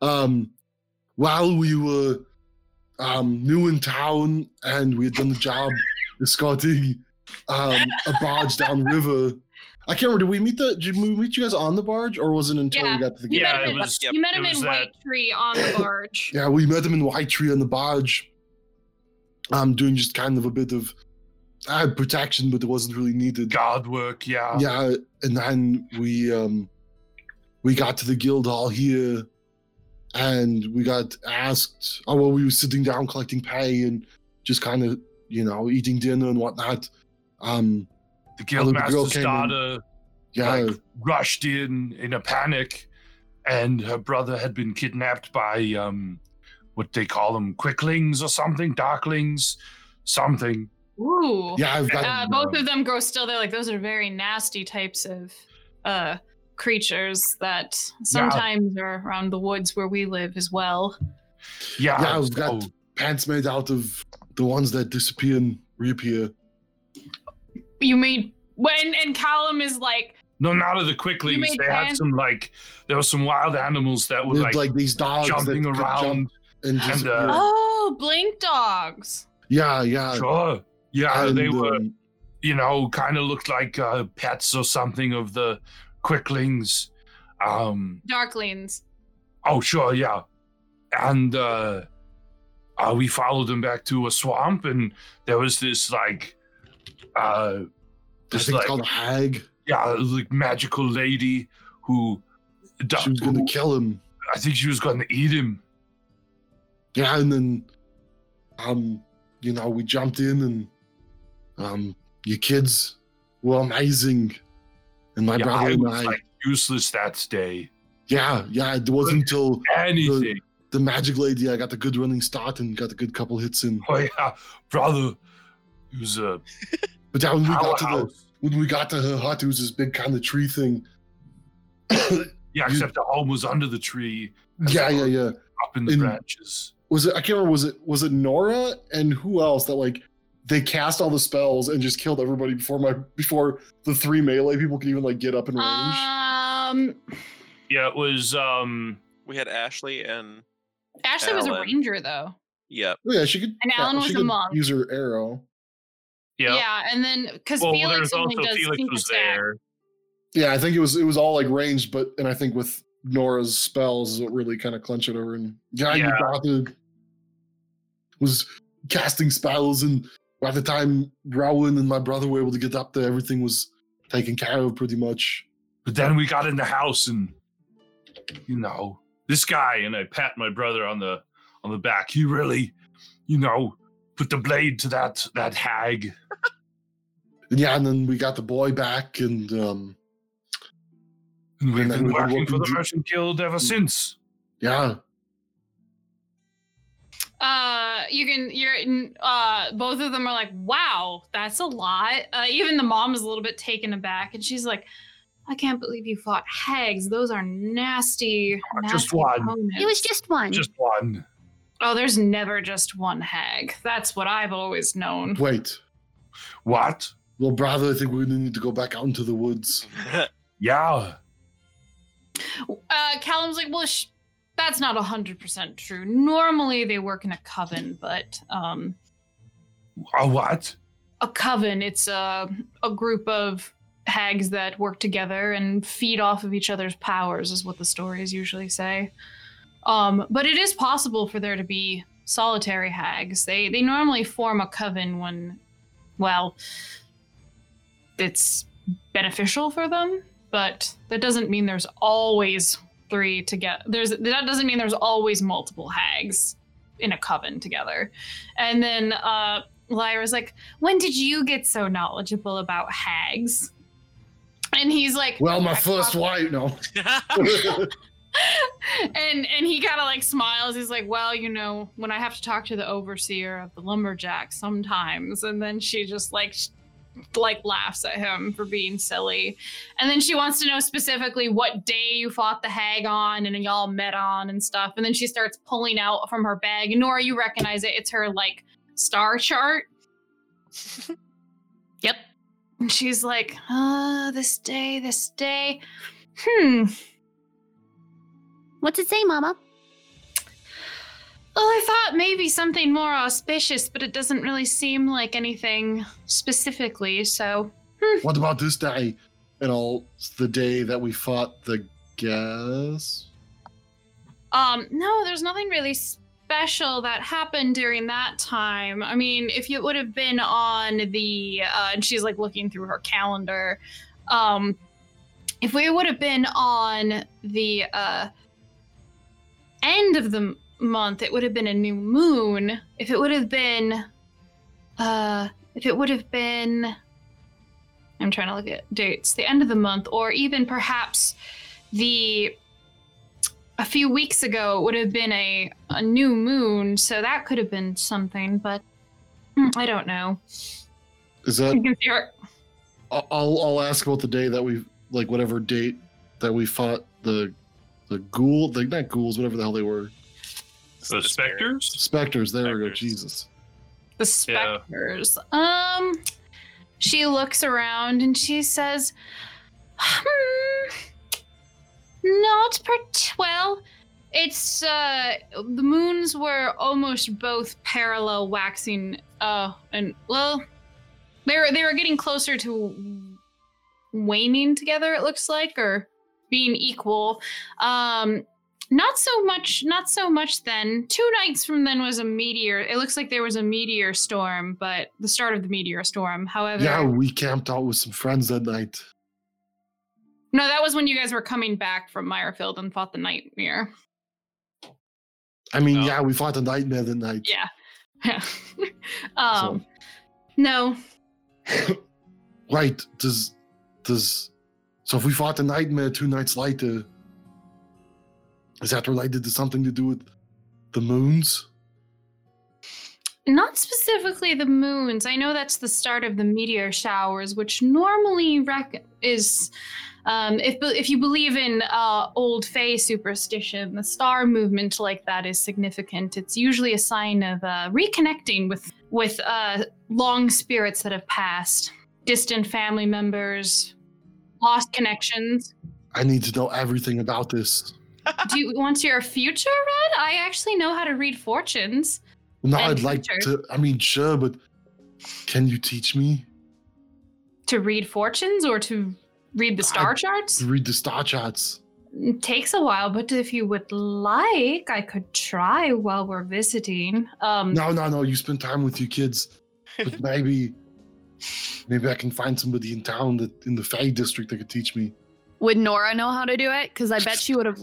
um, while we were um, new in town and we had done the job escorting um, a barge downriver. I can't remember. Did we meet the? Did we meet you guys on the barge, or was it until
Yeah.
we got to the?
You
Yeah, it
in,
was-
you met him
was
in
that-
White Tree on the barge.
Yeah, we met him in White Tree on the barge. Um, doing just kind of a bit of uh, protection, but it wasn't really needed.
Guard work, yeah.
Yeah, and then we um we got to the guild hall here and we got asked oh well we were sitting down collecting pay and just kind of you know eating dinner and whatnot um
The
girl
guildmaster's
came in.
daughter
yeah
like, rushed in in a panic, and her brother had been kidnapped by um, what they call them, quicklings or something, darklings, something.
Ooh.
yeah i've got
Uh, both of them grow still. They're like those are very nasty types of uh creatures that sometimes are around the woods where we live as well.
Yeah,
yeah i've got
so-
pants made out of the ones that disappear and reappear
You made when and Callum is like
no, not of the quicklings.
made
They had some like there were some wild animals that were like,
like, these dogs
jumping around.
jump and disappear.
uh,
oh blink dogs.
yeah yeah
Sure. Yeah,
and,
they were,
um,
you know, kind of looked like uh, pets or something of the quicklings. Um,
Darklings.
oh, sure, yeah. And uh, uh, we followed them back to a swamp, and there was this like, uh,
i
this
think
like,
called a hag
yeah, like magical lady who,
she was gonna kill him
I think she was going to eat him.
yeah and then um you know we jumped in and um your kids were amazing and my
yeah,
brother
I
and
was
i
like useless that day.
yeah yeah it wasn't until
Anything.
the magic lady i got the good running start and got a good couple hits in
Oh yeah, brother. He was a
but yeah when we got to the when we got to her hut, it was this big kind of tree thing.
Yeah,
You-
except the home was under the tree,
yeah, yeah, yeah.
up in the
In-
branches.
Was it? I can't remember. Was it? Was it Nora and who else that like they cast all the spells and just killed everybody before my before the three melee people could even like get up in range.
Um,
Yeah, it was um
We had Ashley and
Ashley was a ranger though.
yep.
oh, yeah, she could.
And
yeah,
Alan was a
could
monk.
Use her arrow.
yeah.
Yeah, and then because
Well,
Felix
there's
only does
Felix was
attack.
there.
Yeah, I think it was it was all like ranged, but and I think with Nora's spells is what really kind of clench it over. And yeah, you
Yeah.
got to was casting spells, and by the time Rowan and my brother were able to get up there, everything was taken care of pretty much.
But then we got in the house and you know,
This guy and I pat my brother on the on the back. He really,
you know, put the blade to that that hag.
And yeah, and then we got the boy back, and um,
And we've
And
been
we
working for the Merchant Guild ever since.
yeah,
Uh, you can. You're. in- Uh, both of them are like, "Wow, that's a lot." Uh, even the mom is a little bit taken aback, and she's like, "I can't believe you fought hags. Those are nasty."
Just
nasty
one.
opponents."
It was just one.
Just one.
Oh, there's never just one hag. That's what I've always known.
wait,
What?
little brother, I think we're gonna need to go back out into the woods.
Yeah.
Uh, Callum's like, well, sh- that's not hundred percent true. Normally they work in a coven, but um,
A what?
a coven it's a a group of hags that work together and feed off of each other's powers, is what the stories usually say. Um, but it is possible for there to be solitary hags. They they normally form a coven when, well, it's beneficial for them but that doesn't mean there's always three together. There's that doesn't mean there's always multiple hags in a coven together. And then uh Lyra's like, "When did you get so knowledgeable about hags?" And he's like,
Well, my first
thought-"
wife, no.
and and he kind of like smiles. He's like, "Well, you know, when I have to talk to the overseer of the lumberjack sometimes." And then she just like sh- like laughs at him for being silly. And then she wants to know specifically what day you fought the hag on and y'all met on and stuff. And then she starts pulling out from her bag. And Nora, you recognize it. It's her like star chart. yep. And she's like, uh, this day, this day. Hmm.
What's it say, Mama?
Well, I thought maybe something more auspicious, but it doesn't really seem like anything specifically, so.
what about this day? And all the day that we fought the gas.
Um, no, there's nothing really special that happened during that time. I mean, if it would have been on the, uh, and she's like looking through her calendar, um, if we would have been on the uh, end of the month, it would have been a new moon. If it would have been, uh, if it would have been, I'm trying to look at dates, the end of the month, or even perhaps the a few weeks ago it would have been a, a new moon so that could have been something but hmm, i don't know
Is that?
you can see her
I'll I'll I'll ask about the day that we like whatever date that we fought the the ghoul, the not ghouls, whatever the hell they were,
the specters.
specters. There we go. Jesus.
the
Yeah.
specters um she looks around and she says hmm, not part well it's uh the moons were almost both parallel waxing uh and well they were they were getting closer to waning together it looks like or being equal um not so much not so much then two nights from then was a meteor it looks like there was a meteor storm but the start of the meteor storm however
Yeah, we camped out with some friends that night.
no that was when you guys were coming back from Meyerfield and fought the nightmare
I mean,
Oh.
yeah, we fought the nightmare that night.
Yeah. Yeah um no
Right. Does does so if we fought the nightmare two nights later, is that related to something to do with the moons?
Not specifically the moons. I know that's the start of the meteor showers, which normally rec- is, um, if if you believe in uh, old Fey superstition, the star movement like that is significant. It's usually a sign of uh, reconnecting with with uh, long spirits that have passed, distant family members, lost connections.
I need to know everything about this.
Do you want your future read? I actually know how to read fortunes.
No, I'd like to. I mean, sure, but can you teach me
To read fortunes or to read the star
I-
charts?
read the star charts?
It takes a while, but if you would like, I could try while we're visiting. Um,
No, no, no. You spend time with your kids, but maybe, maybe I can find somebody in town that in the Fey district that could teach me.
Would Nora know how to do it? Because I bet she would have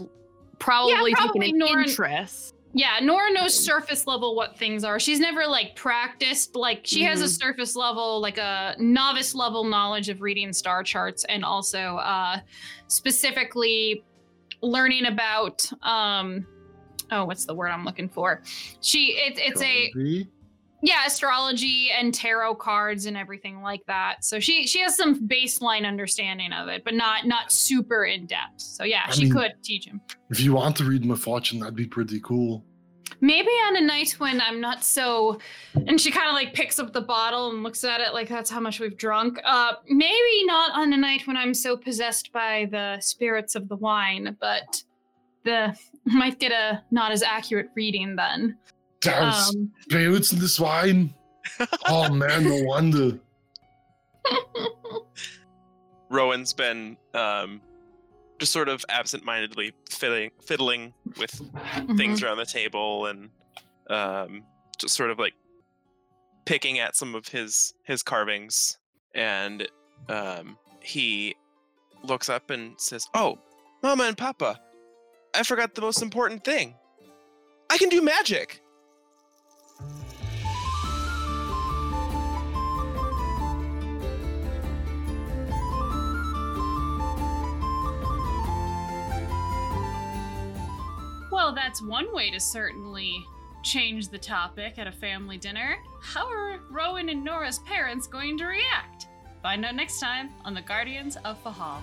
probably,
probably
taken an
Nora-
interest.
Yeah, Nora knows surface level what things are. She's never like practiced. Like she has a
Mhm.
surface level, like a novice level knowledge of reading star charts, and also uh, specifically learning about um, oh, what's the word I'm looking for? She it, it's a
Maybe?
Yeah astrology and tarot cards and everything like that. So she she has some baseline understanding of it, but not not super in depth. So yeah,
I
she
mean-
could teach him.
If you want to read my fortune, that'd be pretty cool.
Maybe on a night when I'm not so and she kind of like picks up the bottle and looks at it like that's how much we've drunk. Uh maybe not on a night when I'm so possessed by the spirits of the wine, but the might get a not as accurate reading then.
There's
Um
spirits in this wine. Oh man, no wonder.
Rowan's been um, just sort of absent-mindedly fiddling, fiddling with things around the table and um, just sort of like picking at some of his his carvings and um, he looks up and says oh mama and papa i forgot the most important thing i can do magic
Well, that's one way to certainly change the topic at a family dinner. How are Rowan and Nora's parents going to react? Find out next time on the Guardians of Fehal.